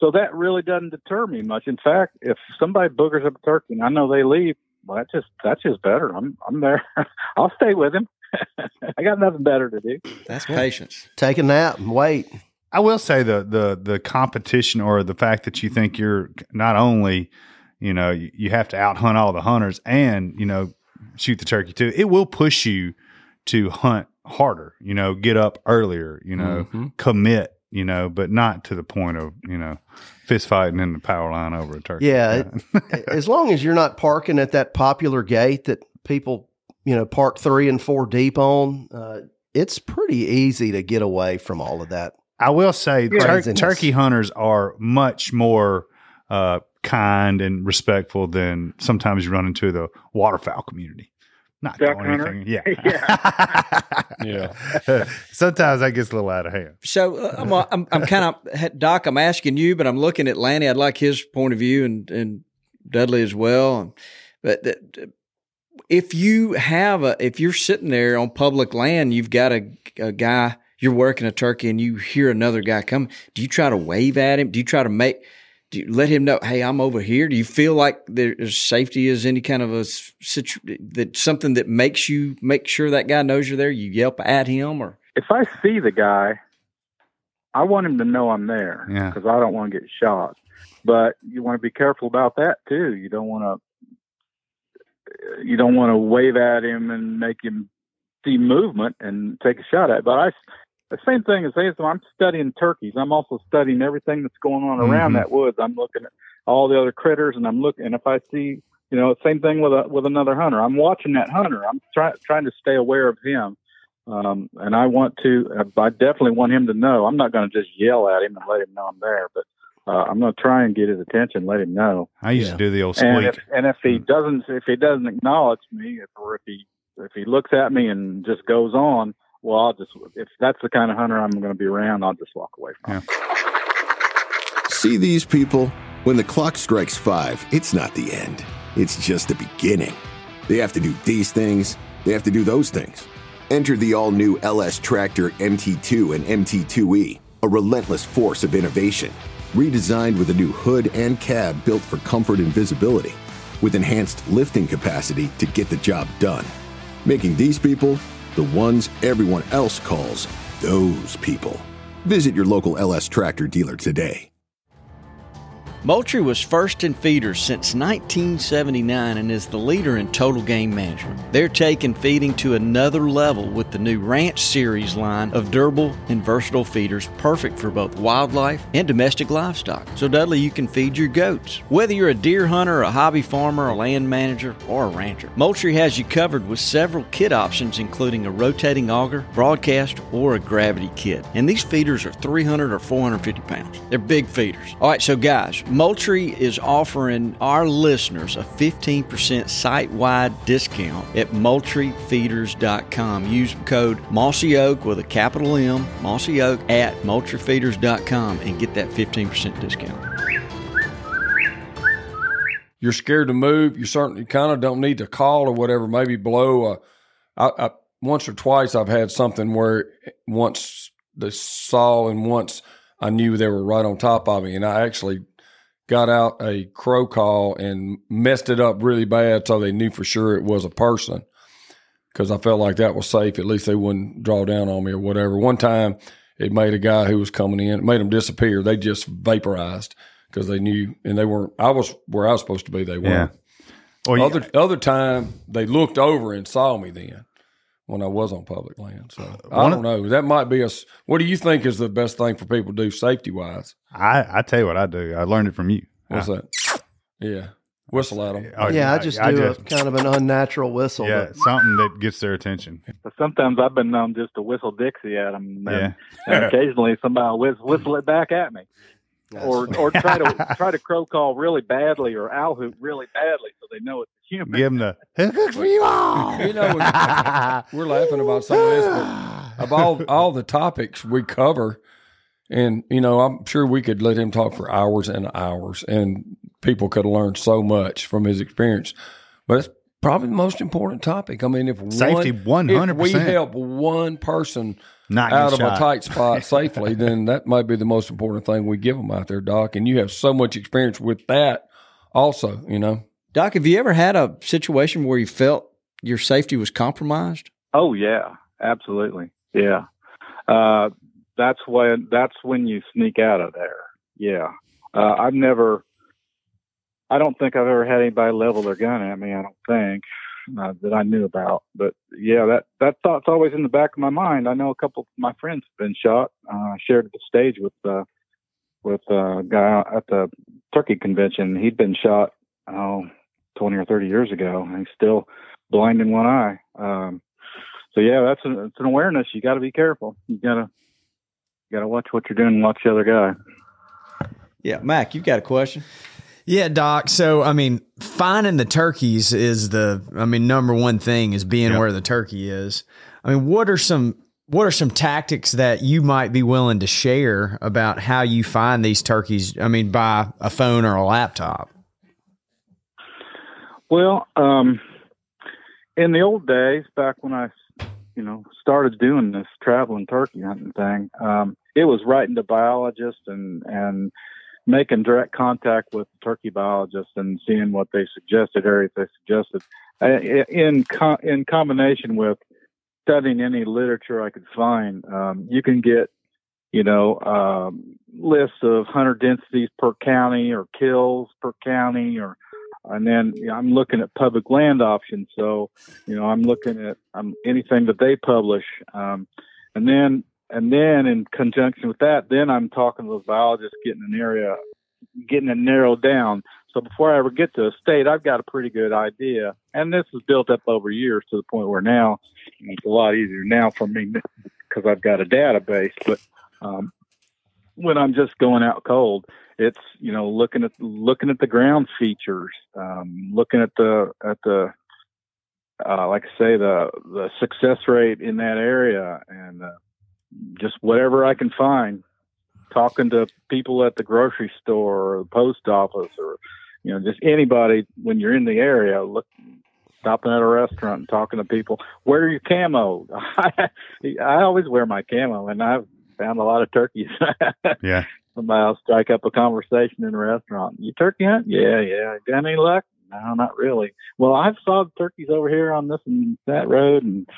So that really doesn't deter me much. In fact, if somebody boogers up a turkey and I know they leave, well, that's just that's just better. I'm I'm there. I'll stay with him. I got nothing better to do. That's patience. Take a nap and wait. I will say the the the competition or the fact that you think you're not only, you know, you, you have to out hunt all the hunters and you know shoot the turkey too. It will push you to hunt harder. You know, get up earlier. You know, Mhm. commit. You know, but not to the point of you know fist fighting in the power line over a turkey. Yeah, as long as you're not parking at that popular gate that people, you know, park three and four deep on, uh, it's pretty easy to get away from all of that. I will say tur- turkey hunters are much more uh, kind and respectful than sometimes you run into the waterfowl community. Not Duck doing hunter? anything. Yeah. Yeah. sometimes that gets a little out of hand. So uh, I'm, I'm, I'm kind of Doc. I'm asking you, but I'm looking at Lanny. I'd like his point of view and and Dudley as well. But the, if you have a, if you're sitting there on public land, you've got a, a guy you're working a turkey, and you hear another guy come. Do you try to wave at him? Do you try to make? Do you let him know? Hey, I'm over here. Do you feel like there's safety is any kind of a situ- that something that makes you make sure that guy knows you're there? You yelp at him or if I see the guy, I want him to know I'm there Yeah. because I don't want to get shot. But you want to be careful about that too. You don't want to you don't want to wave at him and make him see movement and take a shot at. But I the same thing as this, I'm studying turkeys. I'm also studying everything that's going on around Mhm. that woods. I'm looking at all the other critters, and I'm looking. And if I see, you know, same thing with a with another hunter. I'm watching that hunter. I'm trying trying to stay aware of him. Um, and I want to, I definitely want him to know. I'm not going to just yell at him and let him know I'm there, but uh, I'm going to try and get his attention, let him know. I used Yeah. to do the old And if, and if he doesn't, if he doesn't acknowledge me, if, or if he if he looks at me and just goes on, well, I'll just if that's the kind of hunter I'm going to be around, I'll just walk away from. him. See these people? When the clock strikes five, it's not the end. It's just the beginning. They have to do these things, they have to do those things. Enter the all new LS Tractor MT2 and MT2E, a relentless force of innovation. Redesigned with a new hood and cab built for comfort and visibility, with enhanced lifting capacity to get the job done. Making these people the ones everyone else calls those people. Visit your local LS Tractor dealer today. Moultrie was first in feeders since 1979 and is the leader in total game management. They're taking feeding to another level with the new Ranch Series line of durable and versatile feeders perfect for both wildlife and domestic livestock. So, Dudley, you can feed your goats. Whether you're a deer hunter, a hobby farmer, a land manager, or a rancher, Moultrie has you covered with several kit options, including a rotating auger, broadcast, or a gravity kit. And these feeders are 300 or 450 pounds. They're big feeders. All right, so guys, Moultrie is offering our listeners a 15% site wide discount at moultriefeeders.com. Use code Mossy Oak with a capital M, Mossy Oak, at moultriefeeders.com and get that 15% discount. you're scared to move, you certainly kind of don't need to call or whatever. Maybe blow. A, I, I, once or twice I've had something where once they saw and once I knew they were right on top of me, and I actually got out a crow call and messed it up really bad, so they knew for sure it was a person. Because I felt like that was safe. At least they wouldn't draw down on me or whatever. One time, it made a guy who was coming in, it made him disappear. They just vaporized because they knew, and they weren't. I was where I was supposed to be. They weren't. Well, you- other other time they looked over and saw me then when I was on public land. So uh, I don't know. That might be a. s- What do you think is the best thing for people to do safety wise? I, I tell you what I do. I learned it from you. What's I- that? Yeah, whistle at them. Oh, yeah, I just do a kind of an unnatural whistle. yeah, but- something that gets their attention. But sometimes I've been known just to whistle Dixie at them, and, Yeah. and occasionally somebody will whistle it back at me, or or try to try to crow call really badly or owl hoot really badly so they know it's a human. Give them the "Who cooks for you all. You know, we're laughing about some of this, but of all all the topics we cover, and you know, I'm sure we could let him talk for hours and hours, and people could learn so much from his experience. But it's probably the most important topic. I mean, if Safety, 100%. If we help one person Not get out of shot. a tight spot safely, then that might be the most important thing we give them out there, Doc. And you have so much experience with that, also. You know. Doc, have you ever had a situation where you felt your safety was compromised? Oh yeah, absolutely. Yeah. Uh, that's when that's when you sneak out of there. Yeah. Uh, I've never. I don't think I've ever had anybody level their gun at me. I don't think uh, that I knew about. But yeah, that that thought's always in the back of my mind. I know a couple of my friends have been shot. Uh, I shared the stage with uh, with a guy at the turkey convention. He'd been shot oh, 20 or 30 years ago, and he's still blind in one eye. Um, so yeah, that's an, it's an awareness. You got to be careful. You gotta you gotta watch what you're doing and watch the other guy. Yeah, Mac, you've got a question. Yeah, Doc. So, I mean, finding the turkeys is the, I mean, number one thing is being where the turkey is. I mean, what are some, what are some tactics that you might be willing to share about how you find these turkeys? I mean, by a phone or a laptop. Well, um, in the old days, back when I, you know, started doing this traveling turkey hunting thing, um, it was writing to biologists and and making direct contact with turkey biologists and seeing what they suggested, areas they suggested, uh, in co- in combination with studying any literature I could find. Um, you can get, you know, um, lists of hunter densities per county or kills per county or and then you know, I'm looking at public land options. So, you know, I'm looking at um, anything that they publish, um, and then and then in conjunction with that, then I'm talking to those biologists, getting an area, getting it narrowed down. So before I ever get to a state, I've got a pretty good idea, and this is built up over years to the point where now it's a lot easier now for me because I've got a database. But um, when I'm just going out cold, it's you know looking at looking at the ground features, um, looking at the at the uh, like I say the the success rate in that area, and uh, just whatever I can find. Talking to people at the grocery store or the post office, or you know just anybody when you're in the area. Look, stopping at a restaurant and talking to people. Wear your camo. I, I always wear my camo, and I've found a lot of turkeys. Yeah. Somebody will strike up a conversation in a restaurant. You turkey hunt? Yeah, yeah. Got any luck? No, not really. Well, I've saw turkeys over here on this and that road, and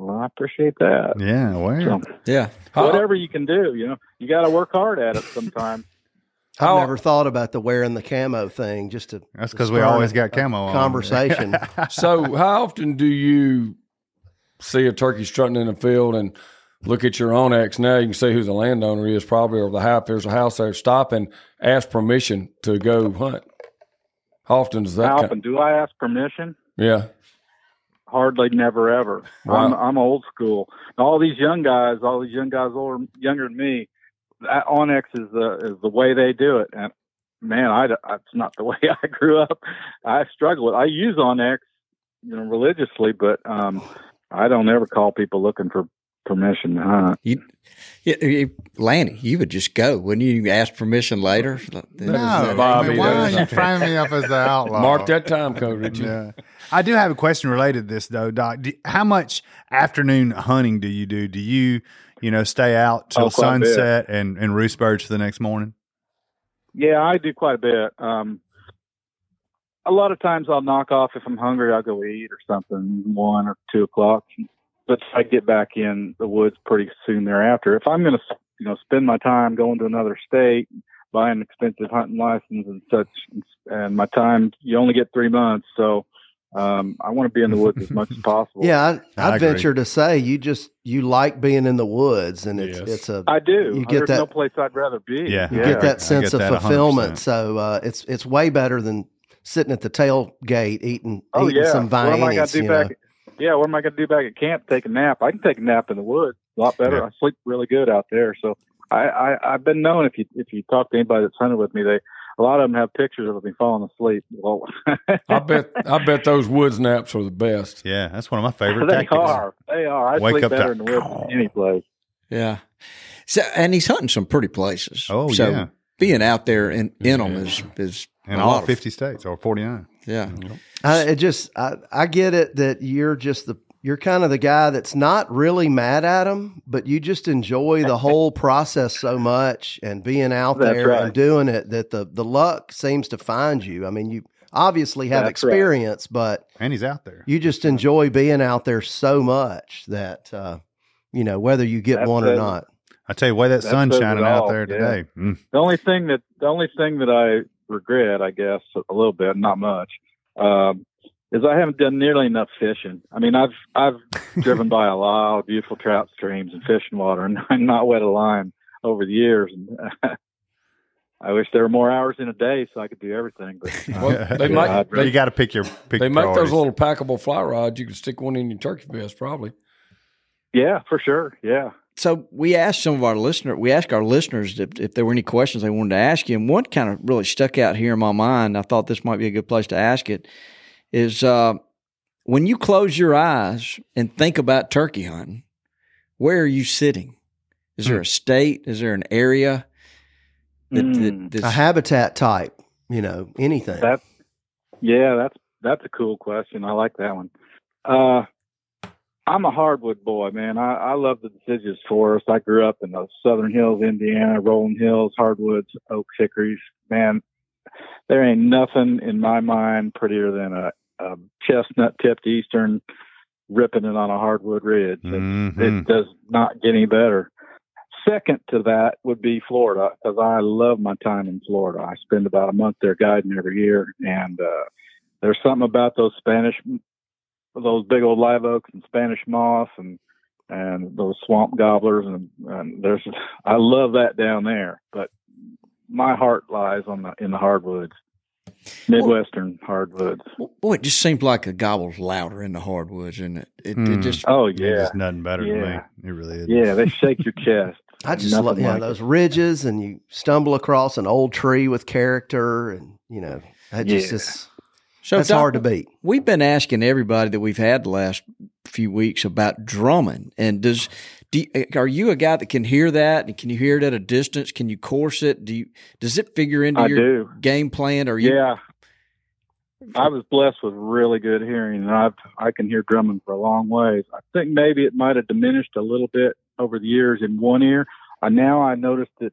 well, I appreciate that. Yeah. Where? So, Yeah. whatever you can do, you know, you got to work hard at it sometimes. I've never thought about the wearing the camo thing. Just to That's because we always got camo on. conversation. so how often do you see a turkey strutting in the field and look at your own ex now you can see who the landowner is probably or the house there's a house there stop and ask permission to go hunt how often does that How come- often do I ask permission? yeah Hardly, never, ever. I'm, I'm old school. All these young guys, all these young guys older, younger than me, that OnX is the is the way they do it. And man, I that's not the way I grew up. I struggle with. I use OnX, you know, religiously, but um, I don't ever call people looking for permission to hunt. You, yeah, you- Lanny, you would just go, wouldn't you? You Ask permission later. No, Bobby, I mean, why are you framing me up as the outlaw? mark that time code Richie. Yeah. I do have a question related to this though, Doc. Do, how much afternoon hunting do you do? Do you, you know, stay out till Oh, quite bit. sunset and, and roost birds for the next morning? Yeah, I do quite a bit. Um, a lot of times I'll knock off if I'm hungry. I'll go eat or something, one or two o'clock. But I get back in the woods pretty soon thereafter. If I'm going to, you know, spend my time going to another state, buying an expensive hunting license and such, and my time, you only get three months, so um, I want to be in the woods as much as possible. Yeah, I, I I agree. venture to say you just you like being in the woods, and it's Yes. it's a I do. You get There's no place I'd rather be. Yeah. you Yeah, get I that sense get of that 100%. fulfillment. So uh, it's it's way better than sitting at the tailgate eating Oh eating yeah. some what am I going viands. to do You know? back? Yeah, what am I going to do back at camp? Take a nap. I can take a nap in the woods. A lot better. Yeah. I sleep really good out there. So I, I I've been known if you if you talk to anybody that's hunted with me, they a lot of them have pictures of me falling asleep. Well, I bet I bet those woods naps are the best. Yeah, that's one of my favorite they tactics. are. They are. I Wake sleep up to- better in the woods than any place. Yeah. So, and he's hunting some pretty places. Oh, so yeah. Being out there in, in them is, is In a all lot of- 50 states or 49. yeah. I it just I, I get it that you're just the you're kind of the guy that's not really mad at him, but you just enjoy the whole process so much and being out That's there right. and doing it that the the luck seems to find you. I mean, you obviously have That's right. experience, but And he's out there. you just enjoy being out there so much that uh, you know whether you get That's one or it. not. I tell you, why that That sun's shining out all, there yeah. today. Mm. The only thing that the only thing that I regret, I guess, a little bit, not much, um, is I haven't done nearly enough fishing. I mean, I've I've driven by a lot of beautiful trout streams and fishing water, and I'm not wet a line over the years. And I wish there were more hours in a day so I could do everything. But uh, Well, they yeah, might- I'd you got to pick your pick They your make those little packable fly rods. You can stick one in your turkey vest, probably. yeah, for sure. Yeah, so we asked some of our listeners, we asked our listeners if, if there were any questions they wanted to ask you. And one kind of really stuck out here in my mind. I thought this might be a good place to ask it is uh, when you close your eyes and think about turkey hunting, where are you sitting? Is there a state? Is there an area? That, Mm. that, that's, A habitat type, you know, anything. That, yeah, that's that's a cool question. I like that one. Uh, I'm a hardwood boy, man. I, I love the deciduous forest. I grew up in the Southern Hills, Indiana, rolling hills, hardwoods, oaks, hickories. Man, there ain't nothing in my mind prettier than a, a chestnut tipped eastern ripping it on a hardwood ridge. It- Mhm. It does not get any better. Second to that would be Florida because I love my time in Florida. I spend about a month there guiding every year, and uh, there's something about those Spanish, those big old live oaks and Spanish moss and and those swamp gobblers and, and there's I love that down there. But my heart lies on the in the hardwoods, midwestern hardwoods. boy, it just seems like a gobble's louder in the hardwoods, isn't it? It, it Mm. just Oh yeah, just nothing better to me. It really is. yeah, they shake your chest. I just Nothing love yeah, like those it. ridges, and you stumble across an old tree with character, and you know that just Yeah. is so that's Doc, hard to beat. We've been asking everybody that we've had the last few weeks about drumming, and does do you, are you a guy that can hear that? And can you hear it at a distance? Can you course it? Do you does it figure into I your do. game plan? Or you, Yeah. I was blessed with really good hearing, and I've I can hear drumming for a long ways. I think maybe it might have diminished a little bit over the years in one ear. Uh, now I noticed that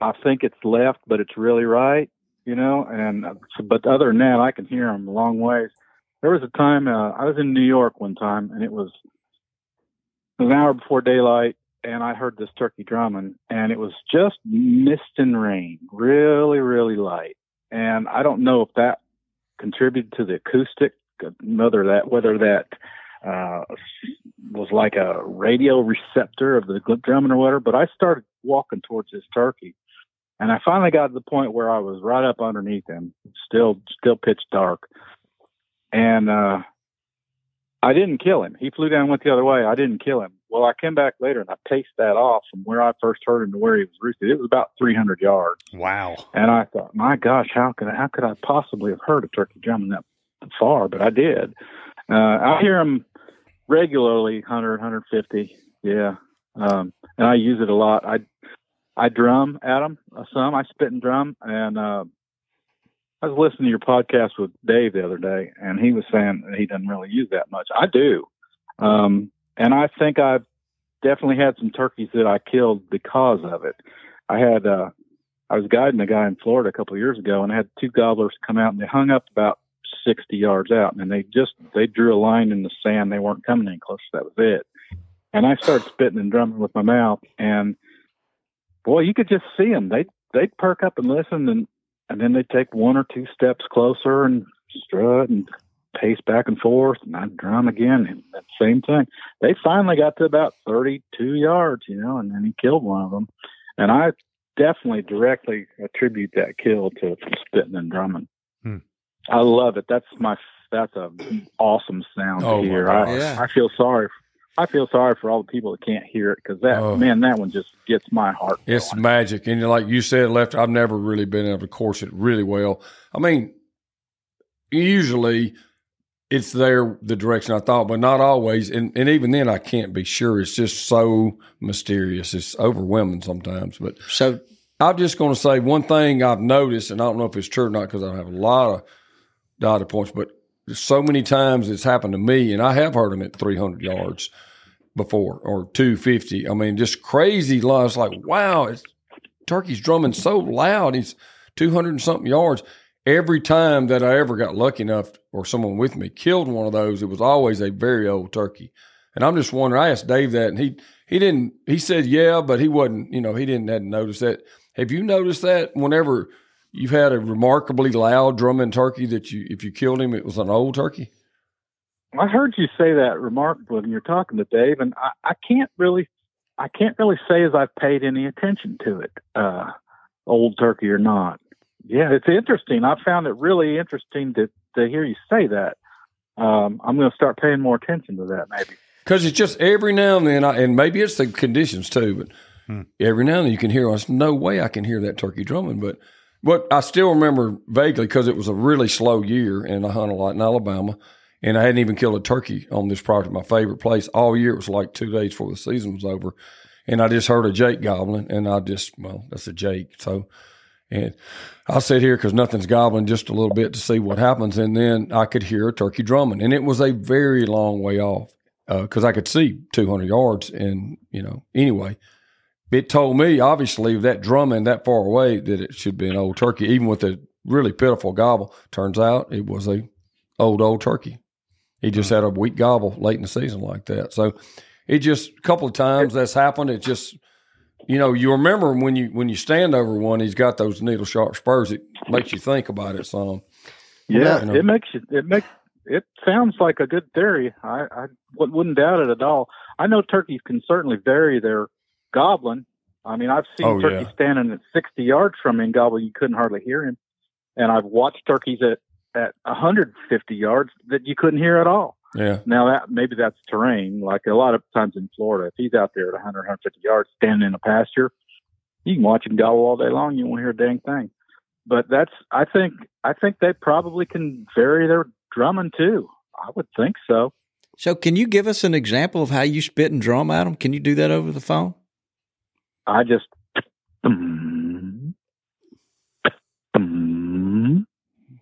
I think it's left, but it's really right, you know. And uh, but other than that, I can hear them a long ways. There was a time uh, I was in New York one time, and it was an hour before daylight, and I heard this turkey drumming, and it was just mist and rain, really, really light. And I don't know if that contributed to the acoustic, whether that whether that uh, was like a radio receptor of the drumming or whatever. But I started walking towards this turkey, and I finally got to the point where I was right up underneath him, still still pitch dark, and uh, I didn't kill him. He flew down went the other way. I didn't kill him. Well, I came back later and I paced that off from where I first heard him to where he was roosted. It was about 300 yards. Wow. And I thought, my gosh, how could I, how could I possibly have heard a turkey drumming that far? But I did. Uh, I hear them regularly, 100, 150. Yeah. Um, and I use it a lot. I, I drum them uh, some. I spit and drum. And, uh, I was listening to your podcast with Dave the other day, and he was saying that he doesn't really use that much. I do. Um, and I think I've definitely had some turkeys that I killed because of it. I had, uh, I was guiding a guy in Florida a couple of years ago, and I had two gobblers come out, and they hung up about 60 yards out, and they just they drew a line in the sand. They weren't coming any closer. That was it. And I started spitting and drumming with my mouth, and boy, you could just see them. They they'd perk up and listen, and and then they'd take one or two steps closer and strut and pace back and forth, and I'd drum again, and that same thing. They finally got to about 32 yards, you know, and then he killed one of them. And I definitely directly attribute that kill to spitting and drumming. Hmm. I love it. That's my that's a awesome sound Oh, to hear. I, Yeah. I feel sorry. I feel sorry for all the people that can't hear it because that Oh. man, that one just gets my heart. It's magic. And like you said, left, I've never really been able to course it really well. I mean, usually it's there the direction I thought, but not always. And, and even then, I can't be sure. It's just so mysterious. It's overwhelming sometimes. But So I'm just going to say one thing I've noticed, and I don't know if it's true or not because I have a lot of data points, but so many times it's happened to me, and I have heard them at 300 yards before or 250. I mean, just crazy. It's like, wow, turkey's drumming so loud. He's 200 and something yards. Every time that I ever got lucky enough or someone with me killed one of those, it was always a very old turkey. And I'm just wondering, I asked Dave that and he, he didn't, he said, yeah, but he wasn't, you know, he didn't hadn't noticed that. Have you noticed that whenever you've had a remarkably loud drumming turkey that you, if you killed him, it was an old turkey? I heard you say that remarkably when you're talking to Dave, and I, I can't really, I can't really say as I've paid any attention to it, uh, old turkey or not. Yeah, it's interesting. I found it really interesting to to hear you say that. Um, I'm going to start paying more attention to that, maybe. Because it's just every now and then, I, and maybe it's the conditions too, but Hmm. every now and then you can hear. There's no way I can hear that turkey drumming, but but I still remember vaguely because it was a really slow year, and I hunted a lot in Alabama, and I hadn't even killed a turkey on this property, my favorite place all year. It was like two days before the season was over, and I just heard a jake gobbling, and I just well, that's a jake, so. And I'll sit here because nothing's gobbling just a little bit to see what happens. And then I could hear a turkey drumming. And it was a very long way off uh, because I could see 200 yards. And, you know, anyway, it told me, obviously, that drumming that far away, that it should be an old turkey, even with a really pitiful gobble. Turns out it was a old, old turkey. He just mm. had a weak gobble late in the season like that. So it just, a couple of times that's happened. It just, you know, you remember when you when you stand over one, he's got those needle sharp spurs. It makes you think about it some. Yeah, You know. it makes you. It makes it sounds like a good theory. I, I wouldn't doubt it at all. I know turkeys can certainly vary their gobbling. I mean, I've seen Oh, turkeys yeah. standing at 60 yards from me and gobble. You couldn't hardly hear him. And I've watched turkeys at at 150 yards that you couldn't hear at all. Yeah, Now that maybe that's terrain. Like a lot of times in Florida, if he's out there at 100, 150 yards standing in a pasture, you can watch him gobble all day long. You won't hear a dang thing. But that's I think I think they probably can vary their drumming too. I would think so. So, can you give us an example of how you spit and drum at them? Can you do that over the phone? I just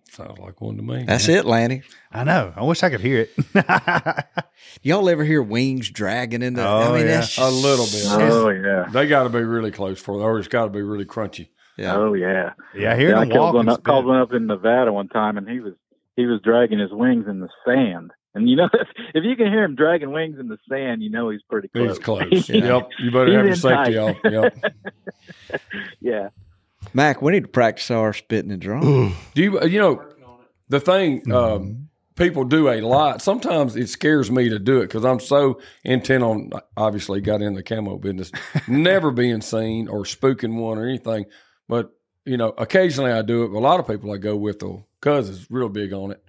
sounds like one to me. That's it, Lanny. I know. I wish I could hear it. Y'all ever hear wings dragging in the? I Oh, mean, yeah. that's A little bit. Oh yeah, They got to be really close for it, or it's got to be really crunchy. Yeah. oh yeah. yeah, hearing yeah, I them killed walk one up, called one up in Nevada one time, and he was he was dragging his wings in the sand. And you know, if you can hear him dragging wings in the sand, you know he's pretty close. He's close. Yep. You better have your He's in safety off. Yep. yeah. Mac, we need to practice our spitting and drawing. Do you, you know, the thing Mm-hmm. um, people do a lot, sometimes it scares me to do it because I'm so intent on, obviously, got in the camo business, never being seen or spooking one or anything. But, you know, occasionally I do it. A lot of people I go with, though, cuz is real big on it,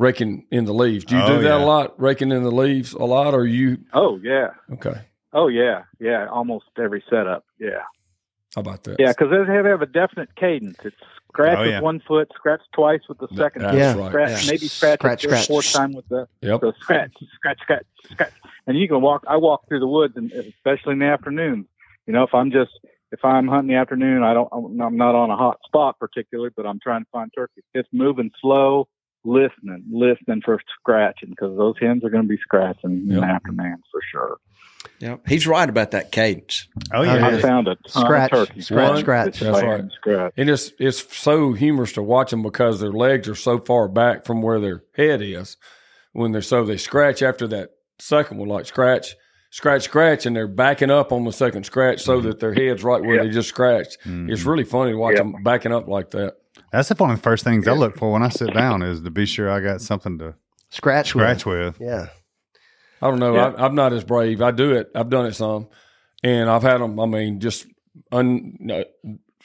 raking in the leaves. Do you Oh, do that yeah. a lot, raking in the leaves a lot, or you, Oh yeah. okay, Oh yeah. Yeah. Almost every setup. Yeah. how about that? Yeah, because they have, have a definite cadence. It's scratch Oh, with one foot, scratch twice with the second That's foot, Yeah. right. scratch, Yeah. maybe scratch, Scratch, a scratch. fourth time with the Yep. so scratch, scratch, scratch, scratch. And you can walk. I walk through the woods, and especially in the afternoon. You know, if I'm just if I'm hunting the afternoon, I don't. I'm I'm not on a hot spot particularly, but I'm trying to find turkeys. It's moving slow, listening, listening for scratching because those hens are going to be scratching in Yep. the afternoon for sure. Yep. He's right about that cadence. oh yeah, I found it. ton Scratch, of turkeys. scratch, One, scratch. That's bang, right. Scratch. And it's it's so humorous to watch them because their legs are so far back from where their head is. When they're so they scratch after that second one, like scratch, scratch, scratch, and they're backing up on the second scratch so that their head's right where Yep. they just scratched. Mm-hmm. It's really funny to watch Yep. them backing up like that. That's the one of the first things I look for when I sit down is to be sure I got something to Scratch, scratch with. with. Yeah. I don't know. Yeah. I, I'm not as brave. I do it. I've done it some, and I've had them. I mean, just un, no,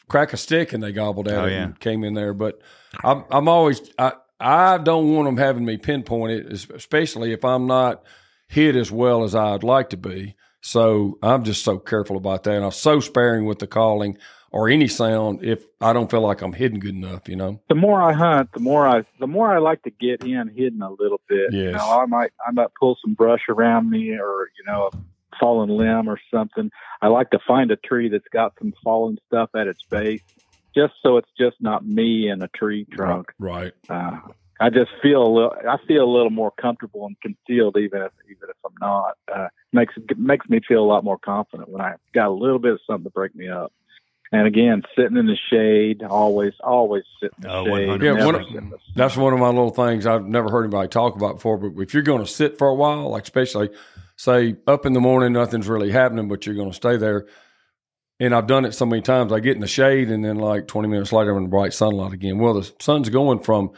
crack a stick and they gobbled at Oh, it yeah. and came in there. But I'm, I'm always. I, I don't want them having me pinpoint it, especially if I'm not hit as well as I'd like to be. So I'm just so careful about that. And I'm so sparing with the calling or any sound if I don't feel like I'm hidden good enough. You know. the more I hunt, the more I the more I like to get in hidden a little bit. You know, I might I might pull some brush around me or, you know, a fallen limb or something. I like to find a tree that's got some fallen stuff at its base, just so it's just not me and a tree trunk. Right. Uh, I just feel a little I feel a little more comfortable and concealed even if even if I'm not. Uh makes it makes me feel a lot more confident when I got a little bit of something to break me up. And again, sitting in the shade, always, always sitting in the Oh, shade. Yeah, one of- in the. That's one of my little things I've never heard anybody talk about before. But if you're going to sit for a while, like especially say up in the morning, nothing's really happening, but you're going to stay there. And I've done it so many times. I get in the shade, and then like 20 minutes later, I'm in the bright sunlight again. Well, the sun's going from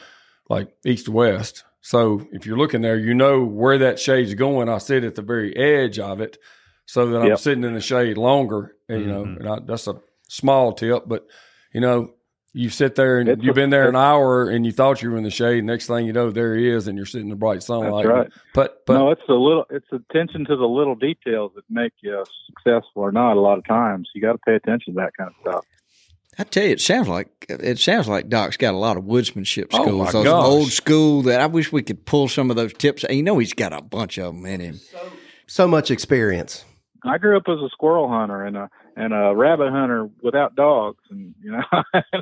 like east to west. So if you're looking there, you know where that shade's going. I sit at the very edge of it, so that I'm Yep. sitting in the shade longer. And, you know, Mhm. and I, that's a small tip, but you know, You sit there and It's you've been there an hour and you thought you were in the shade. Next thing you know, there he is, and you're sitting in the bright sunlight. right. But but no, it's the little, it's attention to the little details that make you successful or not. A lot of times, you got to pay attention to that kind of stuff. I tell you, it sounds like it sounds like Doc's got a lot of woodsmanship Oh, skills. my those gosh. old school that I wish we could pull some of those tips. You know, he's got a bunch of them in him. So much experience. I grew up as a squirrel hunter and a and a rabbit hunter without dogs, and you know,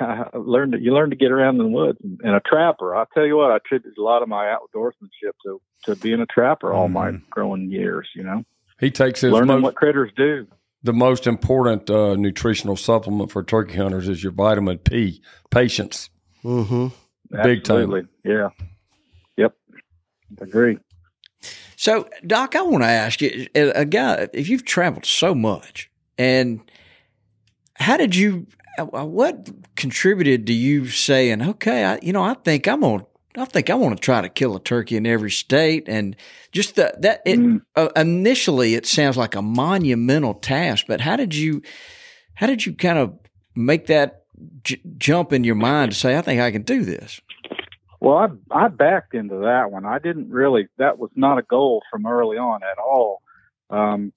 I learned to, you learn to get around in the woods and, and a trapper. I'll tell you what, I attribute a lot of my outdoorsmanship to to being a trapper all my growing years. You know, he takes his learning most, what critters do. the most important uh, nutritional supplement for turkey hunters is your vitamin P. Patience. Mm-hmm. Big time. Absolutely. Yeah. Yep. Agree. So, Doc, I want to ask you, a guy, if you've traveled so much, and how did you, uh, what contributed to you saying, okay, I, you know, I think I'm on, I think I want to try to kill a turkey in every state, and just the, that it Mm. uh, initially it sounds like a monumental task, but how did you, how did you kind of make that j- jump in your mind to say, I think I can do this? Well, I I backed into that one. I didn't really. That was not a goal from early on at all. Um,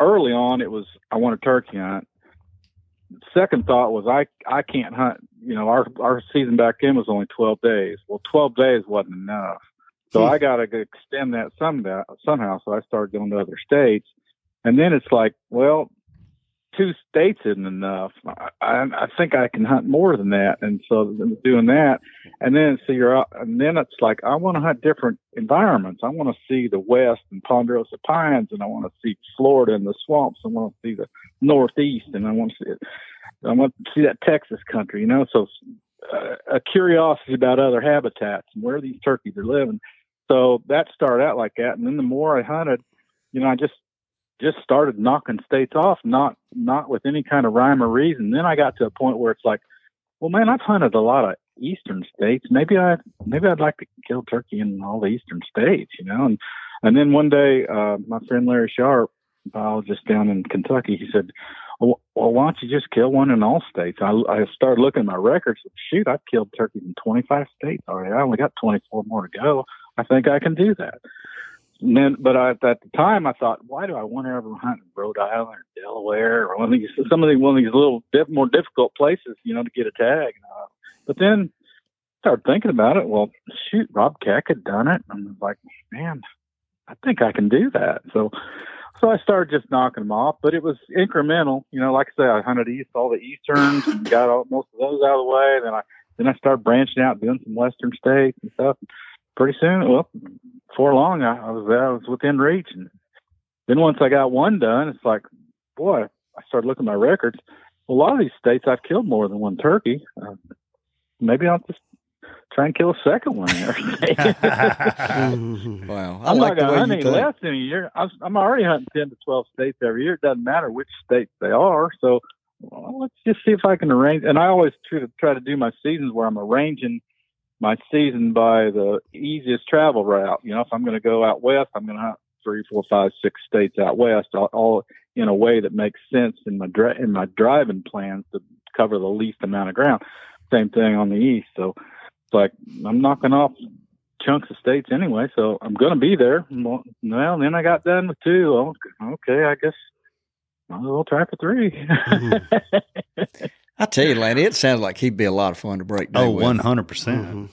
early on, it was I want a turkey hunt. Second thought was I I can't hunt. You know, our our season back then was only twelve days. Well, twelve days wasn't enough, so hmm. I got to extend that somehow. Somehow, so I started going to other states, and then it's like, well, two states isn't enough. I, I, I think I can hunt more than that, and so doing that, and then so you're and then it's like I want to hunt different environments. I want to see the West and Ponderosa Pines, and I want to see Florida and the swamps. I want to see the Northeast, and I want to see it. I want to see that Texas country, you know. So uh, a curiosity about other habitats and where these turkeys are living. So that started out like that, and then the more I hunted, you know, I just just started knocking states off, not not with any kind of rhyme or reason. Then I got to a point where it's like, well, man, I've hunted a lot of eastern states. Maybe I maybe I'd like to kill turkey in all the eastern states, you know. And and then one day, uh, my friend Larry Sharp, biologist down in Kentucky, he said, well, why don't you just kill one in all states? I, I started looking at my records. Shoot, I've killed turkeys in 25 states already. I only got 24 more to go. I think I can do that. Then, but I, at the time, I thought, why do I want to ever hunt in Rhode Island or Delaware or one of these, some of these, one of these little diff, more difficult places, you know, to get a tag. Uh, but then I started thinking about it. Well, shoot, Rob Keck had done it. And I was like, man, I think I can do that. So, so I started just knocking them off, but it was incremental. You know, like I said, I hunted east, all the easterns, and got all, most of those out of the way. Then I then I started branching out, doing some western states and stuff. Pretty soon, well, before long, I, I was I was within reach. And then once I got one done, it's like, boy, I started looking at my records. A lot of these states, I've killed more than one turkey. Uh, maybe I'll just try and kill a second one in every state. Wow, I I'm like not the going to hunt any less than a year. I'm, I'm already hunting 10 to 12 states every year. It doesn't matter which states they are. So well, let's just see if I can arrange. And I always try to try to do my seasons where I'm arranging my season by the easiest travel route. You know, if I'm going to go out west, I'm going to three, four, five, six states out west, all, all in a way that makes sense in my dri- in my driving plans to cover the least amount of ground. Same thing on the east. So it's like I'm knocking off chunks of states anyway, so I'm going to be there. Well, then I got done with two. Oh, okay, I guess I'll try for 3 mm-hmm. I tell you, Lanny, it sounds like he'd be a lot of fun to break down. Oh, 100%. Mm-hmm.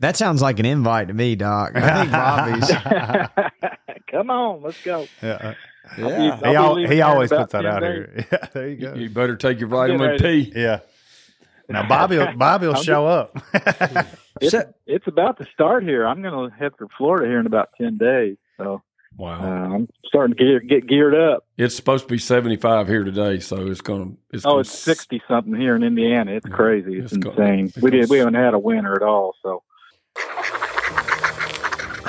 That sounds like an invite to me, Doc. I think Bobby's. Come on, let's go. Yeah. Uh, yeah. I'll He, be al- leaving he here in always puts that out days. here. Yeah, there you go. You better take your vitamin. P. Yeah. Now Bobby, will, Bobby will show up. It's, it's about to start here. I'm going to head for Florida here in about 10 days. So uh, Wow. I'm starting to get, get geared up. It's supposed to be 75 here today, so it's going to. It's Oh, gonna it's 60 something here in Indiana. It's crazy. It's, It's insane. it's we did. gonna- We haven't had a winter at all. So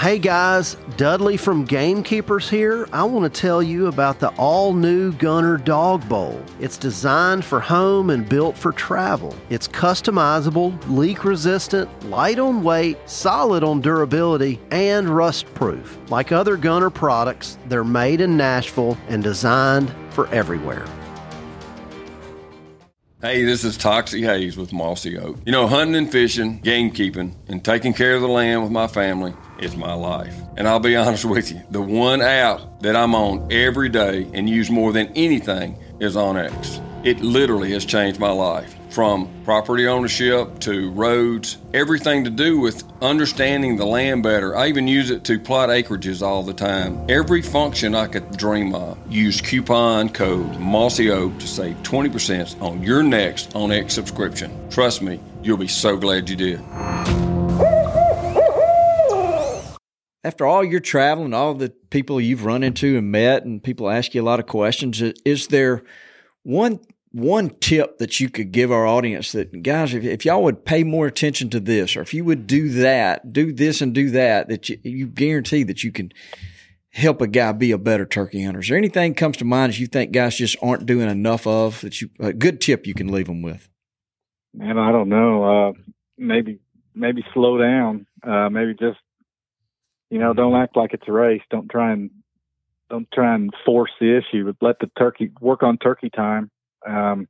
Hey guys, Dudley from Gamekeepers here. I want to tell you about the all new Gunner Dog Bowl. It's designed for home and built for travel. It's customizable, leak resistant, light on weight, solid on durability, and rust proof. Like other Gunner products, they're made in Nashville and designed for everywhere. Hey, this is Toxey Haas with Mossy Oak. You know, hunting and fishing, game keeping, and taking care of the land with my family is my life. And I'll be honest with you, the one app that I'm on every day and use more than anything is OnX. It literally has changed my life from property ownership to roads, everything to do with understanding the land better. I even use it to plot acreages all the time. Every function I could dream of. Use coupon code Mossy Oak to save 20% on your next OnX subscription. Trust me, you'll be so glad you did. After all your traveling, all the people you've run into and met, and people ask you a lot of questions, is there one one tip that you could give our audience that guys, if, if y'all would pay more attention to this, or if you would do that, do this and do that, that you, you guarantee that you can help a guy be a better turkey hunter. Is there anything comes to mind that you think guys just aren't doing enough of that you, a good tip you can leave them with? Man, I don't know. Uh, maybe, maybe slow down. Uh, maybe just, you know, don't act like it's a race. Don't try and, don't try and force the issue, but let the turkey work on turkey time um,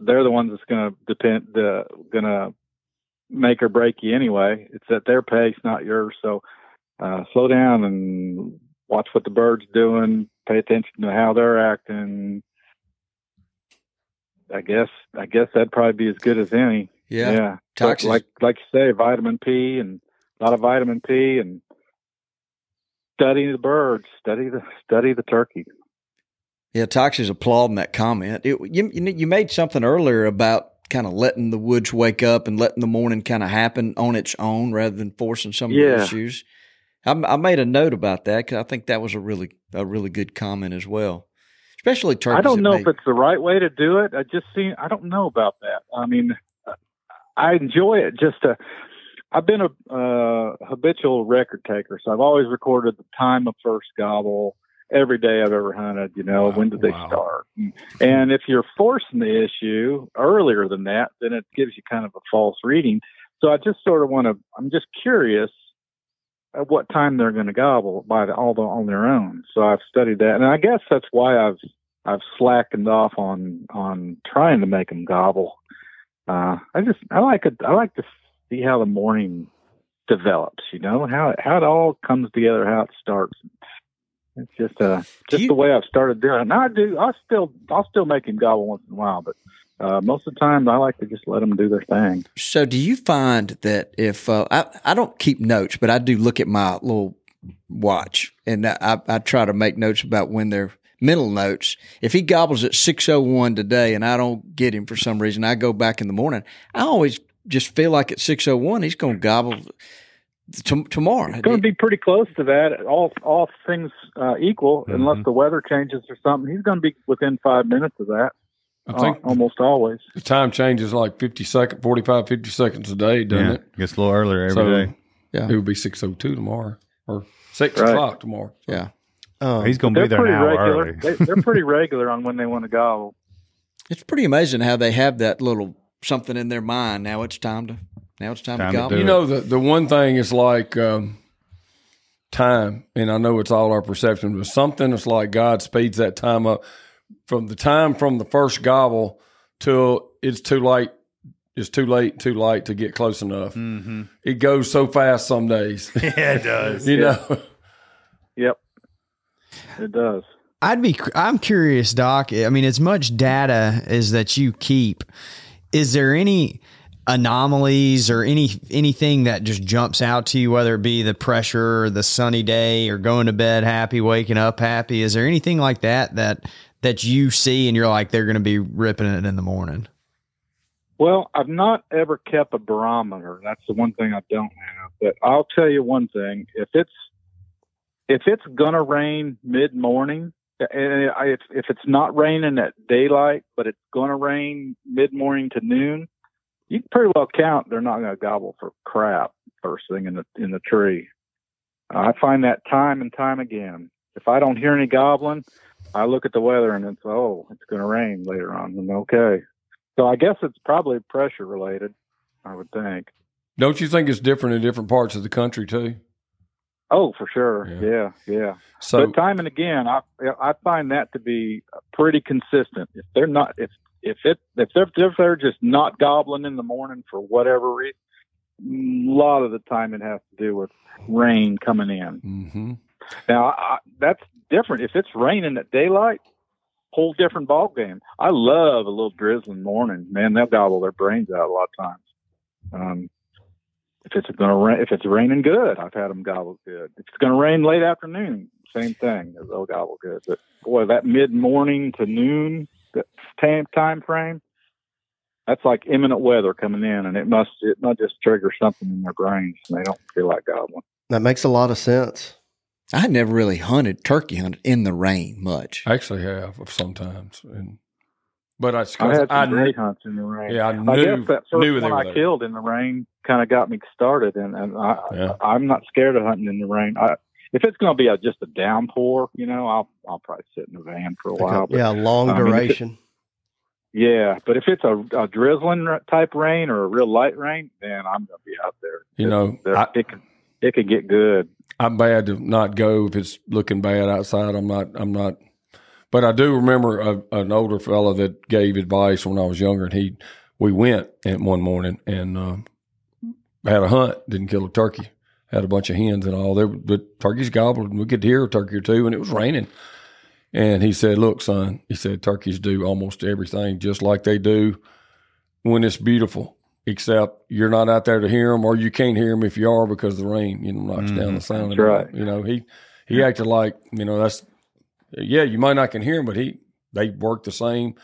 they're the ones that's going to depend, uh, going to make or break you anyway. It's at their pace, not yours. So uh, slow down and watch what the bird's doing. Pay attention to how they're acting. I guess I guess that'd probably be as good as any. Yeah, yeah. Like, like like you say, vitamin P and a lot of vitamin P and study the birds, study the study the turkey. Yeah, Toxey's applauding that comment. It, you, you made something earlier about kind of letting the woods wake up and letting the morning kind of happen on its own rather than forcing some yeah. of the issues. I, I made a note about that because I think that was a really a really good comment as well. Especially turkeys. I don't know if it's the right way to do it. I just see. I don't know about that. I mean, I enjoy it just to. I've been a uh, habitual record taker, so I've always recorded the time of first gobble, every day I've ever hunted. You know, wow, when did they wow. start? And if you're forcing the issue earlier than that, then it gives you kind of a false reading. So I just sort of want to. I'm just curious at what time they're going to gobble by the, all the, on their own. So I've studied that, and I guess that's why I've I've slackened off on on trying to make them gobble. Uh, I just I like it. I like to see how the morning develops. You know how how it all comes together, how it starts. It's just uh just you, the way I've started doing it. Now I do I still I'll still make him gobble once in a while, but uh, most of the time I like to just let them do their thing. So do you find that if uh, I I don't keep notes, but I do look at my little watch and I, I try to make notes about when they're mental notes. If he gobbles at six oh one today and I don't get him for some reason, I go back in the morning. I always just feel like at six oh one he's going to gobble t- tomorrow. It's going to be pretty close to that. All all things uh, equal, mm-hmm. unless the weather changes or something. He's going to be within five minutes of that. I think uh, almost always. The time changes like 50 seconds, 45, 50 seconds a day, doesn't yeah, it? Gets a little earlier every so day. Yeah. It would be 6.02 tomorrow or 6 right. o'clock tomorrow. So. Yeah. Um, He's going to be there pretty an hour regular. early. they, they're pretty regular on when they want to gobble. It's pretty amazing how they have that little something in their mind. Now it's time to now it's time, Time to to gobble. do You it. know, the, the one thing is like um, time, and I know it's all our perception, but something is like God speeds that time up from the time from the first gobble till it's too late. It's too late, too late to get close enough. Mm-hmm. It goes so fast some days. yeah, it does. you Yeah. know, Yep, it does. I'd be. I'm curious, Doc. I mean, as much data as that you keep, is there any anomalies or any anything that just jumps out to you, whether it be the pressure, or the sunny day, or going to bed happy, waking up happy? Is there anything like that that that you see and you're like they're going to be ripping it in the morning? Well, I've not ever kept a barometer. That's the one thing I don't have. But I'll tell you one thing: if it's if it's gonna rain mid morning, and if if it's not raining at daylight, but it's gonna rain mid morning to noon, you can pretty well count they're not gonna gobble for crap first thing in the in the tree. I find that time and time again. If I don't hear any gobbling, I look at the weather and it's oh, it's gonna rain later on. And okay. So I guess it's probably pressure related, I would think. don't you think it's different in different parts of the country too? Oh, for sure. Yeah. Yeah, yeah. So but time and again, I I find that to be pretty consistent. If they're not, if if it if they're if they're just not gobbling in the morning for whatever reason, a lot of the time it has to do with rain coming in. Mm-hmm. Now I, that's different. If it's raining at daylight, whole different ball game. I love a little drizzling morning. Man, they'll gobble their brains out a lot of times. Um, if it's going to rain, if it's raining good, I've had them gobble good. If it's going to rain late afternoon, same thing. They'll gobble good. But boy, that mid morning to noon that time time frame, that's like imminent weather coming in, and it must it must just trigger something in their brains, and they don't feel like gobbling. That makes a lot of sense. I never really hunted turkey hunted in the rain much. I actually have sometimes, and but I, I had some I great hunts in the rain. Yeah, I I guess that knew first they one were I there. killed in the rain kind of got me started, and, and I, Yeah. I I'm not scared of hunting in the rain. I, if it's going to be a, just a downpour, you know, I'll I'll probably sit in the van for a while. but- yeah, long I mean, it- duration. yeah, but if it's a, a drizzling type rain or a real light rain, then I'm going to be out there. You know, There- I- it could it could get good. I'm bad to not go if it's looking bad outside. I'm not. I'm not. But I do remember a, an older fella that gave advice when I was younger, and he we went and one morning and uh, had a hunt. Didn't kill a turkey. Had a bunch of hens and all. There, the turkeys gobbled. and We could hear a turkey or two, and it was raining. And he said, "Look, son," he said, "turkeys do almost everything just like they do when it's beautiful." Except you're not out there to hear them, or you can't hear them if you are because the rain, you know, knocks down the sound. That's right. You know, he he acted like you know that's yeah, you might not can hear him, but he they work the same,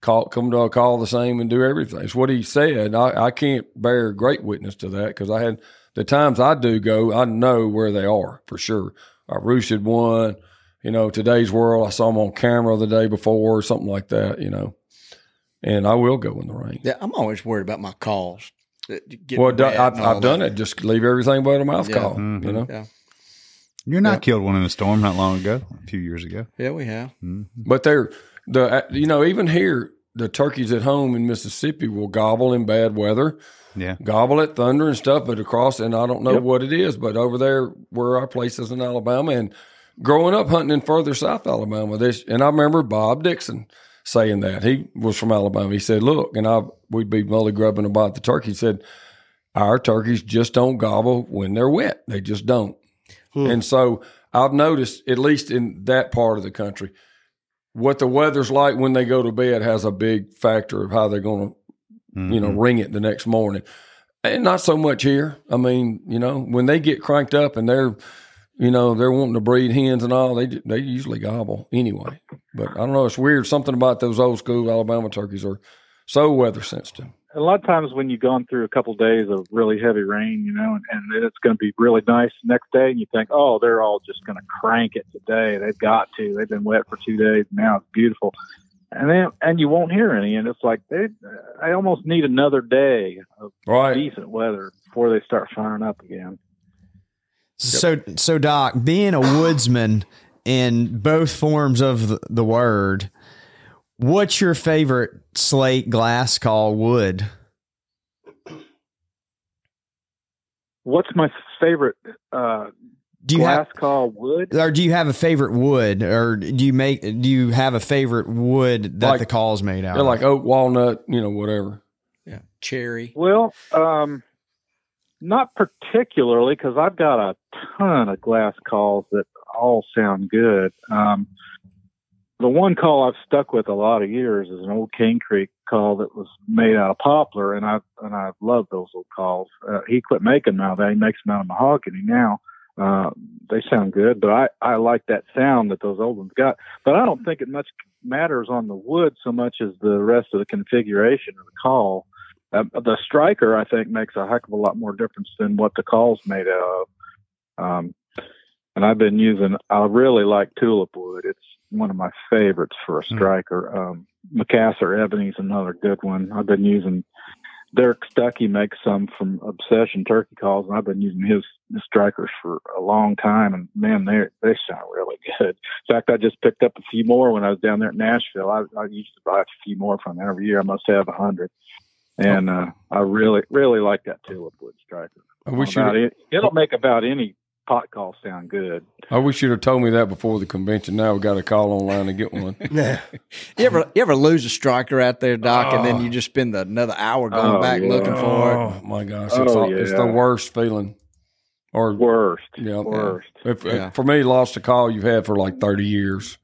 call come to a call the same, and do everything. It's what he said. I, I can't bear great witness to that because I had the times I do go, I know where they are for sure. I roosted one, you know, today's world. I saw them on camera the day before, or something like that, you know. And I will go in the rain. Yeah, I'm always worried about my calls. Well, I've, I've done that. it. Just leave everything but a mouth Yeah. call. Mhm. You know. Yeah, You and I killed one in a storm not long ago, a few years ago. yeah, we have. Mm-hmm. But they're the uh, you know even here the turkeys at home in Mississippi will gobble in bad weather, Yeah. gobble at thunder and stuff. But across and I don't know Yep. what it is, but over there where our place is in Alabama and growing up hunting in further south Alabama, this and I remember Bob Dixon saying that he was from Alabama. He said, "Look," and I we'd be mully grubbing about the turkey. He said, "Our turkeys just don't gobble when they're wet. They just don't." Hmm. And so I've noticed, at least in that part of the country, what the weather's like when they go to bed has a big factor of how they're going to, you know, mm-hmm. ring it the next morning. And not so much here. I mean, you know, when they get cranked up and they're, you know, they're wanting to breed hens and all, they they usually gobble anyway. But I don't know. It's weird. Something about those old school Alabama turkeys are so weather sensitive. A lot of times when you've gone through a couple of days of really heavy rain, you know, and, and then it's going to be really nice the next day, and you think, oh, they're all just going to crank it today. They've got to. They've been wet for two days. Now it's beautiful, and then and you won't hear any, and it's like they, I almost need another day of Right. decent weather before they start firing up again. So, so Doc, being a woodsman in both forms of the, the word, what's your favorite slate glass call wood? What's my favorite uh, Do you glass have, call wood? or do you have a favorite wood, or do you make, do you have a favorite wood that Like- the call is made out? They're of? like oak, walnut, you know, whatever. Yeah, cherry. Well, um, not particularly because I've got a ton of glass calls that all sound good. Um, the one call I've stuck with a lot of years is an old Cane Creek call that was made out of poplar, and I and I love those old calls. Uh, he quit making them out that; he makes them out of mahogany now. Uh, they sound good, but I I like that sound that those old ones got. But I don't think it much matters on the wood so much as the rest of the configuration of the call. Uh, the striker, I think, makes a heck of a lot more difference than what the call's made out of. Um, and I've been using. I really like tulip wood. It's one of my favorites for a striker. Um, Macassar ebony's another good one. I've been using. Derek Stuckey makes some from Obsession Turkey Calls, and I've been using his, his strikers for a long time. And man, they they sound really good. In fact, I just picked up a few more when I was down there at Nashville. I, I used to buy a few more from them every year. I must have a hundred, and uh, I really really like that tulip wood striker. I wish you. it, it'll make about any pot calls sound good. I wish you'd have told me that before the convention. Now we got to call online to get one. yeah. You ever you ever lose a striker out there, Doc, and then oh. you just spend the, another hour going Oh, back yeah. looking for it? Oh my gosh, it's, Oh, all, it's the worst feeling. Or Worst. yeah, Worst. If, Yeah. For me, lost a call you've had for like thirty years.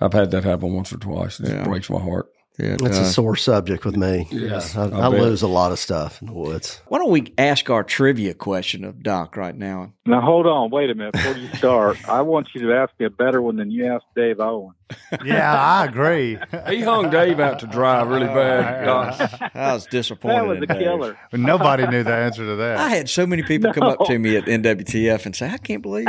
I've had that happen once or twice. It Yeah. breaks my heart. Yeah, it It's a uh, sore subject with me. Yes, I, I I lose a lot of stuff in the woods. Why don't we ask our trivia question of Doc right now? Now hold on, wait a minute before you start. I want you to ask me a better one than you asked Dave Owen. Yeah, I agree. He hung Dave out to dry really bad. Doc. I was disappointed. That was in a Dave. killer. Nobody knew the answer to that. I had so many people come up to me at NWTF and say, "I can't believe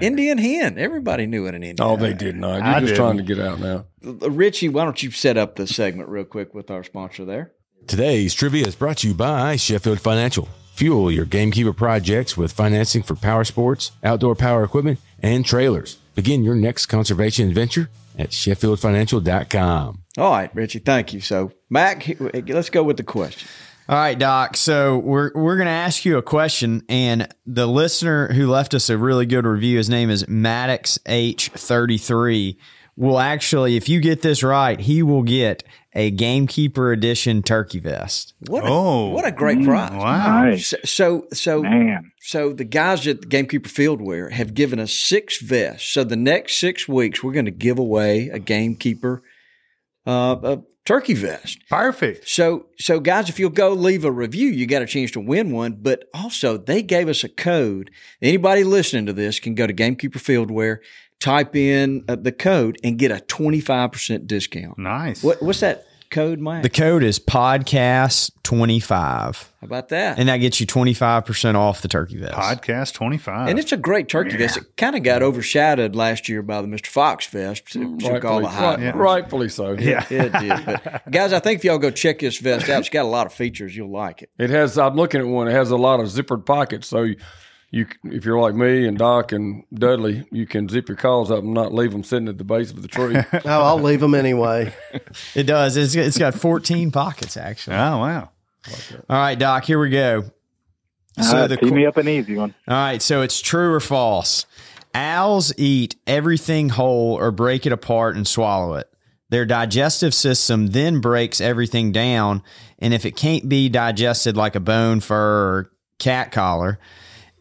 Indian hen." Everybody knew what an Indian. Oh, they did not. You're I just didn't. trying to get out now. Uh, Richie, why don't you set up the segment real quick with our sponsor there? Today's trivia is brought to you by Sheffield Financial. Fuel your gamekeeper projects with financing for power sports, outdoor power equipment, and trailers. Begin your next conservation adventure at SheffieldFinancial.com. All right, Richie, thank you. So, Mac, let's go with the question. All right, Doc. So we're we're going to ask you a question, and the listener who left us a really good review, his name is Maddox H thirty three. Will actually, if you get this right, he will get a Gamekeeper Edition turkey vest. What a, Oh. what a great prize! Wow. Nice. So, so, so, Man. so the guys at the Gamekeeper Fieldwear have given us six vests. So the next six weeks, we're going to give away a Gamekeeper uh, a turkey vest. Perfect. So, so guys, if you'll go leave a review, you got a chance to win one. But also, they gave us a code. Anybody listening to this can go to Gamekeeper Fieldwear, type in uh, the code, and get a twenty five percent discount. Nice. What, what's that code, Mike? The code is podcast twenty five, How about that? and that gets you twenty five percent off the turkey vest. Podcast 25. And it's a great turkey vest. It kind of got overshadowed last year by the Mr. Fox vest. It took all Rightfully, the hype. right- rightfully so. yeah. It did. But guys, I think if y'all go check this vest out, it's got a lot of features. You'll like it. It has. I'm looking at one. It has a lot of zippered pockets, so you, you, if you're like me and Doc and Dudley, you can zip your calls up and not leave them sitting at the base of the tree. Oh, I'll leave them anyway. It does. It's, it's got fourteen pockets actually. Oh, wow. All right, Doc. Here we go. So All right, the tee qu- me up an easy one. All right, so it's true or false. Owls eat everything whole or break it apart and swallow it. Their digestive system then breaks everything down, and if it can't be digested like a bone, fur, or cat collar,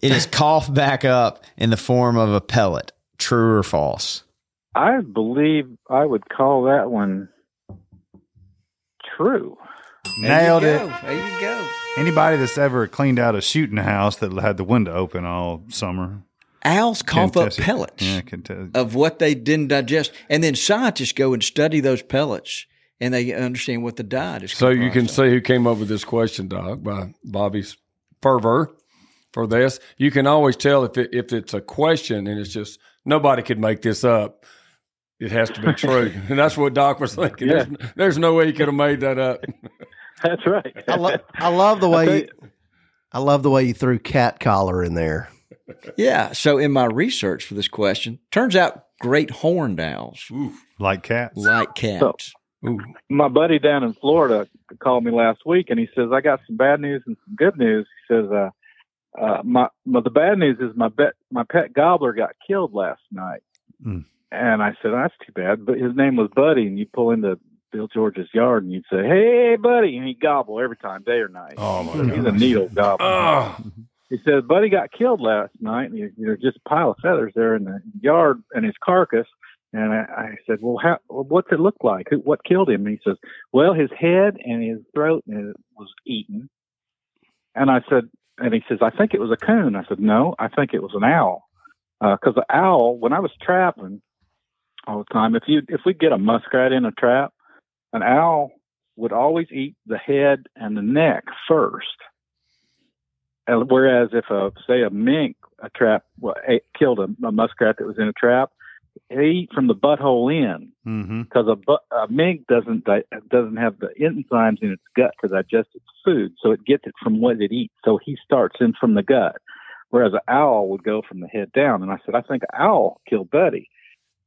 it is coughed back up in the form of a pellet. True or false? I believe I would call that one true. Nailed it. Go. There you go. Anybody that's ever cleaned out a shooting house that had the window open all summer. Owls cough up pellets Yeah, can tell. of what they didn't digest, and then scientists go and study those pellets, and they understand what the diet is. so you can comprised of. see who came up with this question, Doc, by Bobby's fervor for this. You can always tell if it, if it's a question and it's just nobody could make this up. It has to be true, and that's what Doc was thinking. Yeah. There's, there's no way he could have made that up. That's right. I, lo- I love the way you, I love the way you threw cat collar in there. Yeah. So in my research for this question, turns out great horned owls Like cats. like cats. Ooh. My buddy down in Florida called me last week, and he says I got some bad news and some good news. He says, uh, uh, my, my the bad news is my bet my pet gobbler got killed last night, Mm. and I said that's too bad. But his name was Buddy, and you pull into Bill George's yard, and you'd say, "Hey, Buddy," and he'd gobble every time, day or night. Oh my He's a needle gobbler. Oh, He said, Buddy got killed last night, and he, there's just a pile of feathers there in the yard and his carcass. And I, I said, Well, how, what's it look like? Who, what killed him? And he says, Well, his head and his throat was eaten. And I said, And he says, I think it was a coon. I said, No, I think it was an owl. Uh, because the owl, when I was trapping all the time, if you if we get a muskrat in a trap, an owl would always eat the head and the neck first. And whereas if a say a mink a trap well, ate, killed a, a muskrat that was in a trap, they eat from the butthole in Mm-hmm. because a, bu- a mink doesn't di- doesn't have the enzymes in its gut to digest its food, so it gets it from what it eats. So he starts in from the gut, whereas an owl would go from the head down. And I said, I think an owl killed Buddy,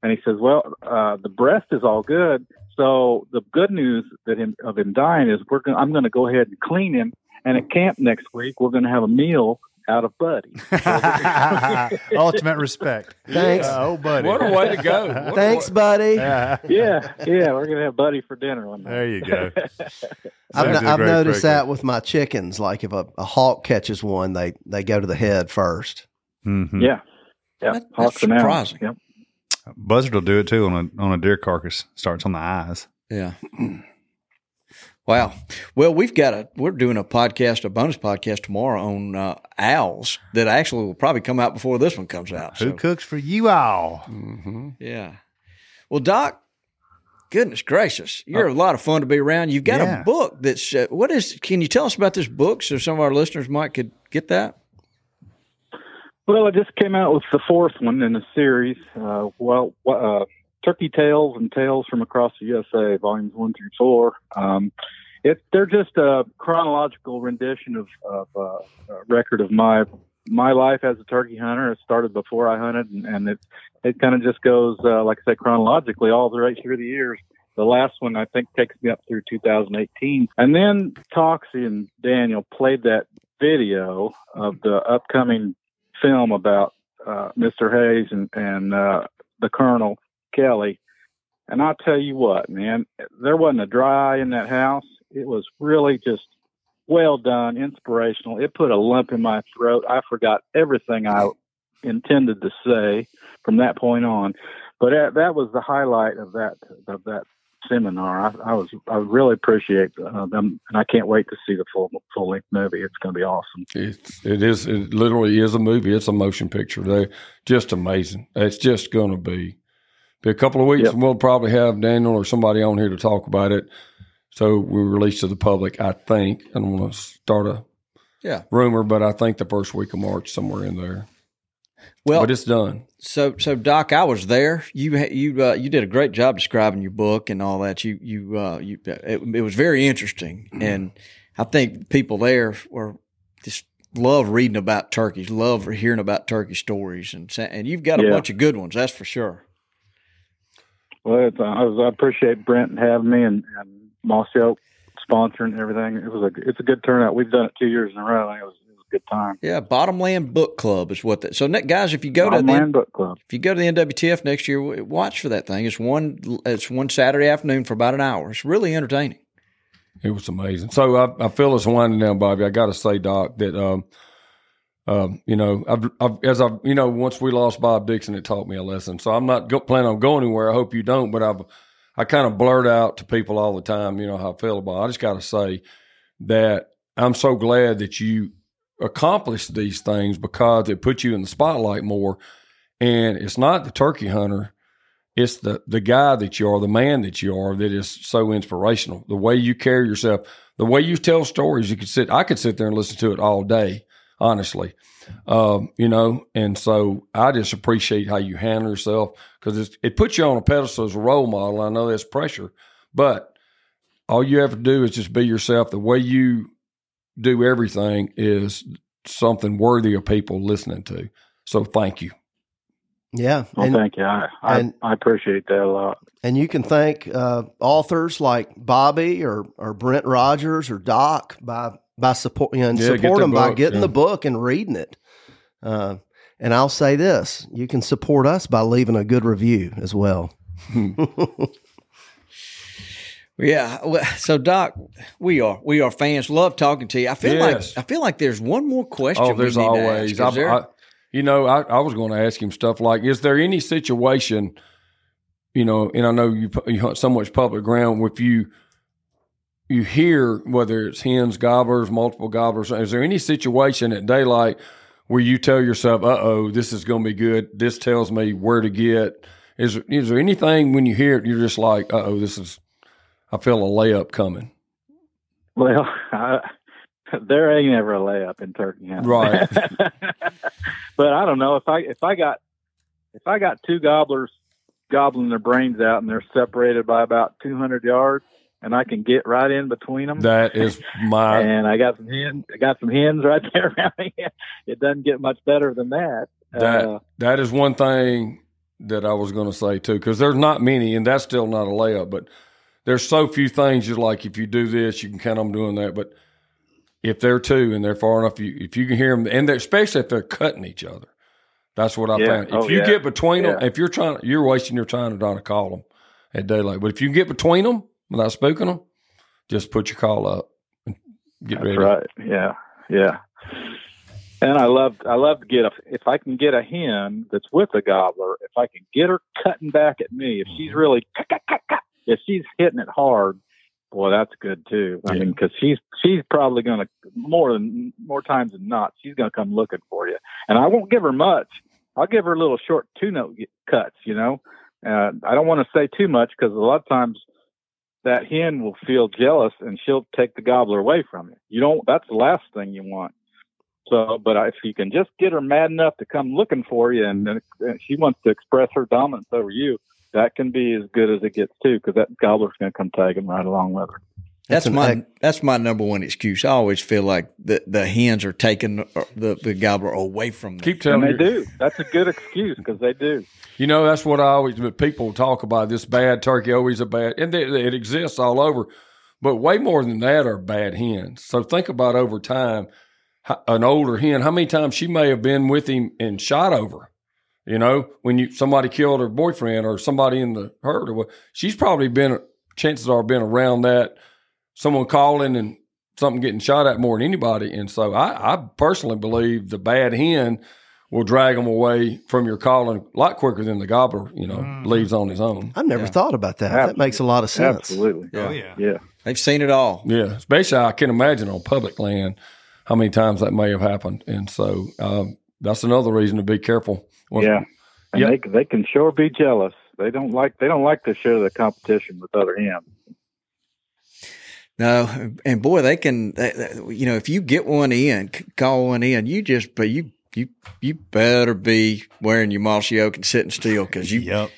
and he says, Well, uh, the breast is all good. So the good news that him, of him dying is we're gonna, I'm going to go ahead and clean him. And at camp next week, we're going to have a meal out of Buddy. Ultimate respect. Thanks. Uh, oh, buddy. What a way to go. What Thanks, buddy. Yeah. yeah, yeah, we're gonna have Buddy for dinner one night. There you go. I've, Sounds a I've noticed cricket. that with my chickens. Like if a, a hawk catches one, they they go to the head first. Mhm. Yeah, yeah, That- Hawks that's surprising. Yep. Buzzard will do it too on a on a deer carcass. Starts on the eyes. Yeah. Wow. Well, we've got a we're doing a podcast, a bonus podcast tomorrow on uh, owls that actually will probably come out before this one comes out. Who So, cooks for you all? yeah. Well, Doc, goodness gracious, you're a lot of fun to be around. You've got Yeah. a book that's uh, what is? Can you tell us about this book so some of our listeners might could get that? Well, I just came out with the fourth one in the series. Uh, well, uh, Turkey Tales and Tales from Across the USA, volumes one through four. Um, it, they're just a chronological rendition of, of uh, a record of my my life as a turkey hunter. It started before I hunted, and, and it it kind of just goes, uh, like I said, chronologically all the right through the years. The last one I think takes me up through 2018, and then Toxey and Daniel played that video of the upcoming film about uh, Mr. Hayes and and uh, the Colonel Kelly. And I'll tell you what, man, there wasn't a dry eye in that house. It was really just well done, inspirational. It put a lump in my throat. I forgot everything I intended to say from that point on. But that, that was the highlight of that of that seminar. I, I was I really appreciate uh, them, and I can't wait to see the full full length movie. It's going to be awesome. It's, it is. It literally is a movie. It's a motion picture. They're just amazing. It's just going to be. A couple of weeks, Yep. and we'll probably have Daniel or somebody on here to talk about it. So we release to the public. I think. I don't want to start a Yeah. rumor, but I think the first week of March, somewhere in there. Well, but it's done. So, so Doc, I was there. You you uh, you did a great job describing your book and all that. You you uh, you it, it was very interesting, and I think people there were just love reading about turkeys, love hearing about turkey stories, and and you've got a Yeah. bunch of good ones, that's for sure. Well, it's, uh, I, was, I appreciate Brent having me and, and Mossy Oak sponsoring everything. It was a it's a good turnout. We've done it two years in a row. and It was it was a good time. Yeah, Bottomland Book Club is what that. So, ne- guys, if you go to the Land Book Club. if you go to the NWTF next year, watch for that thing. It's one it's one Saturday afternoon for about an hour. It's really entertaining. It was amazing. So I, I feel it's winding down, Bobby. I got to say, Doc, that um, um, you know, I've, I've, as I, you know, once we lost Bob Dixon, it taught me a lesson. So I'm not go, planning on going anywhere. I hope you don't, but I've, I kind of blurt out to people all the time, you know, how I feel about. It. I just got to say that I'm so glad that you accomplished these things because it put you in the spotlight more. And it's not the turkey hunter it's the the guy that you are, the man that you are, that is so inspirational. The way you carry yourself, the way you tell stories. You could sit, I could sit there and listen to it all day, honestly. Um, you know, and so I just appreciate how you handle yourself because it puts you on a pedestal as a role model. I know that's pressure, but all you have to do is just be yourself. The way you do everything is something worthy of people listening to. So thank you. Yeah. Well, and, thank you. I, I, and- I appreciate that a lot. and you can thank uh, authors like Bobby or, or Brent Rogers or Doc by by support you know, and Yeah, support the them by getting yeah. the book and reading it. Uh, and I'll say this: you can support us by leaving a good review as well. Yeah. So, Doc, we are we are fans. Love talking to you. I feel Yes. like I feel like there's one more question. Oh, we there's need to always. ask. I, there- I, you know, I, I was going to ask him stuff like, is there any situation, you know, and I know you, you hunt so much public ground, if you you hear whether it's hens, gobblers, multiple gobblers, is there any situation at daylight where you tell yourself, "Uh oh, this is going to be good. This tells me where to get." Is is there anything when you hear it, you're just like, "Uh oh, this is." I feel a layup coming. Well, I, there ain't ever a layup in turkey hunting, Right. but I don't know if I if I got if I got two gobblers gobbling their brains out and they're separated by about 200 yards, and I can get right in between them. That is my and I got some hens. I got some hens right there around me. It doesn't get much better than that. That Uh, that is one thing that I was going to say too, because there's not many, and that's still not a layup. But there's so few things. Just like if you do this, you can count on doing that. But if they're two and they're far enough, you, if you can hear them, and they're, especially if they're cutting each other. That's what I Yeah. found. If Oh, you yeah. get between them, if you're trying, you're wasting your time to trying to call them at daylight. But if you can get between them without spooking them, just put your call up and get That's ready. right. Yeah, yeah. And I love I love to get a if I can get a hen that's with a gobbler. If I can get her cutting back at me, if she's really cut, cut, if she's hitting it hard, boy, that's good too. I Yeah. mean, because she's she's probably going to more than more times than not, she's going to come looking for you. And I won't give her much. I'll give her little short two note cuts. You know, uh, I don't want to say too much because a lot of times that hen will feel jealous and she'll take the gobbler away from you. You don't. That's the last thing you want. So, but if you can just get her mad enough to come looking for you, and, and she wants to express her dominance over you, that can be as good as it gets too, because that gobbler's going to come tagging right along with her. That's, That's my ec- that's my number one excuse. I always feel like the the hens are taking uh, the the gobbler away from them. Keep And telling they you, do. That's a good excuse because they do. you know, that's what I always, but people talk about this bad turkey, always a bad, and it, it exists all over. But way more than that are bad hens. So think about over time, an older hen, how many times she may have been with him and shot over. You know, when you somebody killed her boyfriend or somebody in the herd, or what, she's probably been. Chances are been around that someone calling and something getting shot at more than anybody. And so I, I personally believe the bad hen will drag them away from your calling a lot quicker than the gobbler. You know, leaves on his own. I've never thought about that. That makes a lot of sense. Absolutely. Yeah. Oh yeah. Yeah. They've seen it all. Yeah, especially I can imagine on public land how many times that may have happened, and so um, that's another reason to be careful. When- Yeah. And Yep. they they can sure be jealous. They don't like they don't like to share the competition with other hens. No, and boy, they can. They, they- you know, if you get one in, c- call one in, you just, but you you you better be wearing your mossy oak and sitting still because you Yep.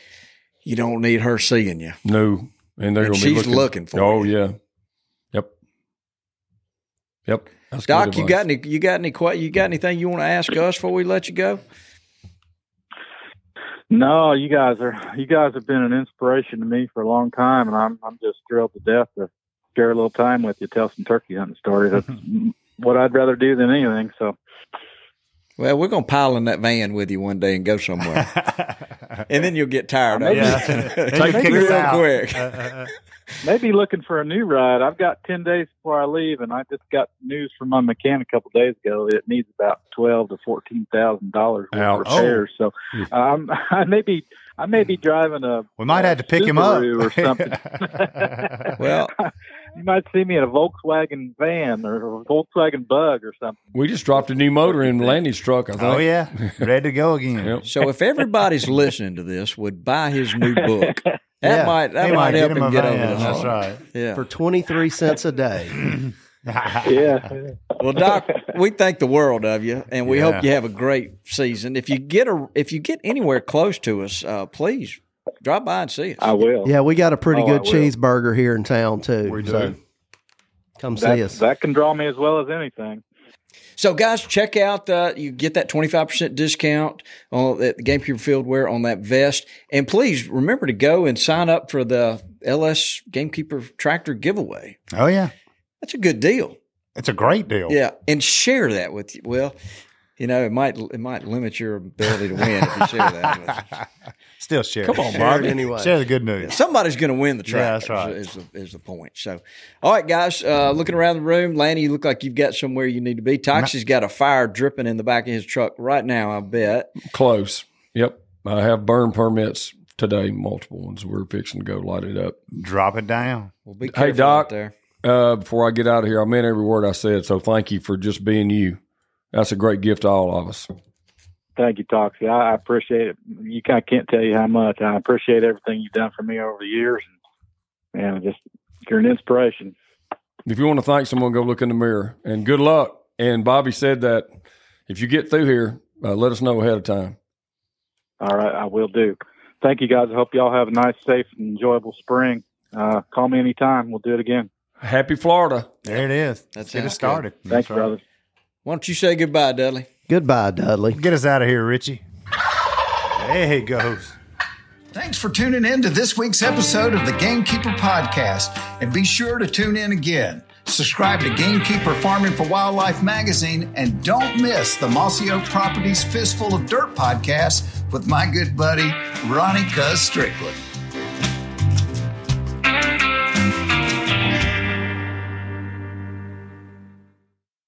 you don't need her seeing you. No, and they're And going to be she's looking, looking for Oh you. yeah, yep, yep. That's Doc, you got any? You got any? que- You got anything you want to ask us before we let you go? No, you guys are you guys have been an inspiration to me for a long time, and I'm I'm just thrilled to death to share a little time with you, tell some turkey hunting stories. That's what I'd rather do than anything. So Well, we're gonna pile in that van with you one day and go somewhere, and then you'll get tired of it. Take Take real out. quick. Uh, uh, uh. maybe looking for a new ride. I've got ten days before I leave, and I just got news from my mechanic a couple days ago. that It needs about twelve to fourteen thousand dollars worth of Ouch. Oh. repairs. So um, I may be I may be driving a We might have to pick him up or something. Well, you might see me in a Volkswagen van or a Volkswagen Bug or something. We just dropped a new motor in Landy's truck. I think. oh yeah, ready to go again. Yep. so if everybody's listening to this, would buy his new book. That Yeah. might that He might, help get him get van, over the That's right. Yeah. For 23 cents a day. Yeah. Well, Doc, we thank the world of you, and we Yeah. hope you have a great season. If you get a if you get anywhere close to us, uh, please drop by and see us. I will. Yeah, we got a pretty Oh, good cheeseburger here in town, too. We So do. come see us. that can draw me as well as anything. So, guys, check out uh, you get that twenty five percent discount on at the Gamekeeper Fieldwear on that vest, and please remember to go and sign up for the LS Gamekeeper Tractor giveaway. Oh yeah, That's a good deal. it's a great deal. Yeah, and share that with you. Well, you know, it might it might limit your ability to win if you share that. With Still share. Come it. on, Share anyway. Share the good news. Somebody's going to win the Yeah, track. that's right. Is, the, is the point. So, all right, guys, uh, looking around the room, Lanny, you look like you've got somewhere you need to be. Toxey's got a fire dripping in the back of his truck right now. I bet. Close. Yep. I have burn permits today, multiple ones. We're fixing to go light it up. Drop it down. Well, be Hey, careful Doc. out there. Uh, before I get out of here, I meant every word I said. So thank you for just being you. That's a great gift to all of us. Thank you, Toxey. I, I appreciate it. You kind of can't tell you how much. I appreciate everything you've done for me over the years, and, and just you're an inspiration. If you want to thank someone, go look in the mirror and good luck. And Bobby said that if you get through here, uh, let us know ahead of time. All right, I will do. Thank you, guys. I hope y'all have a nice, safe, and enjoyable spring. Uh, call me anytime. We'll do it again. Happy Florida. There it is. That Let's get it sounds started. Thanks, That's right. brothers. Why don't you say goodbye, Dudley? Goodbye, Dudley. Get us out of here, Richie. There he goes. Thanks for tuning in to this week's episode of the Gamekeeper Podcast, and be sure to tune in again. Subscribe to Gamekeeper Farming for Wildlife magazine and don't miss the Mossy Oak Properties Fistful of Dirt podcast with my good buddy, Ronnie Cuz Strickland.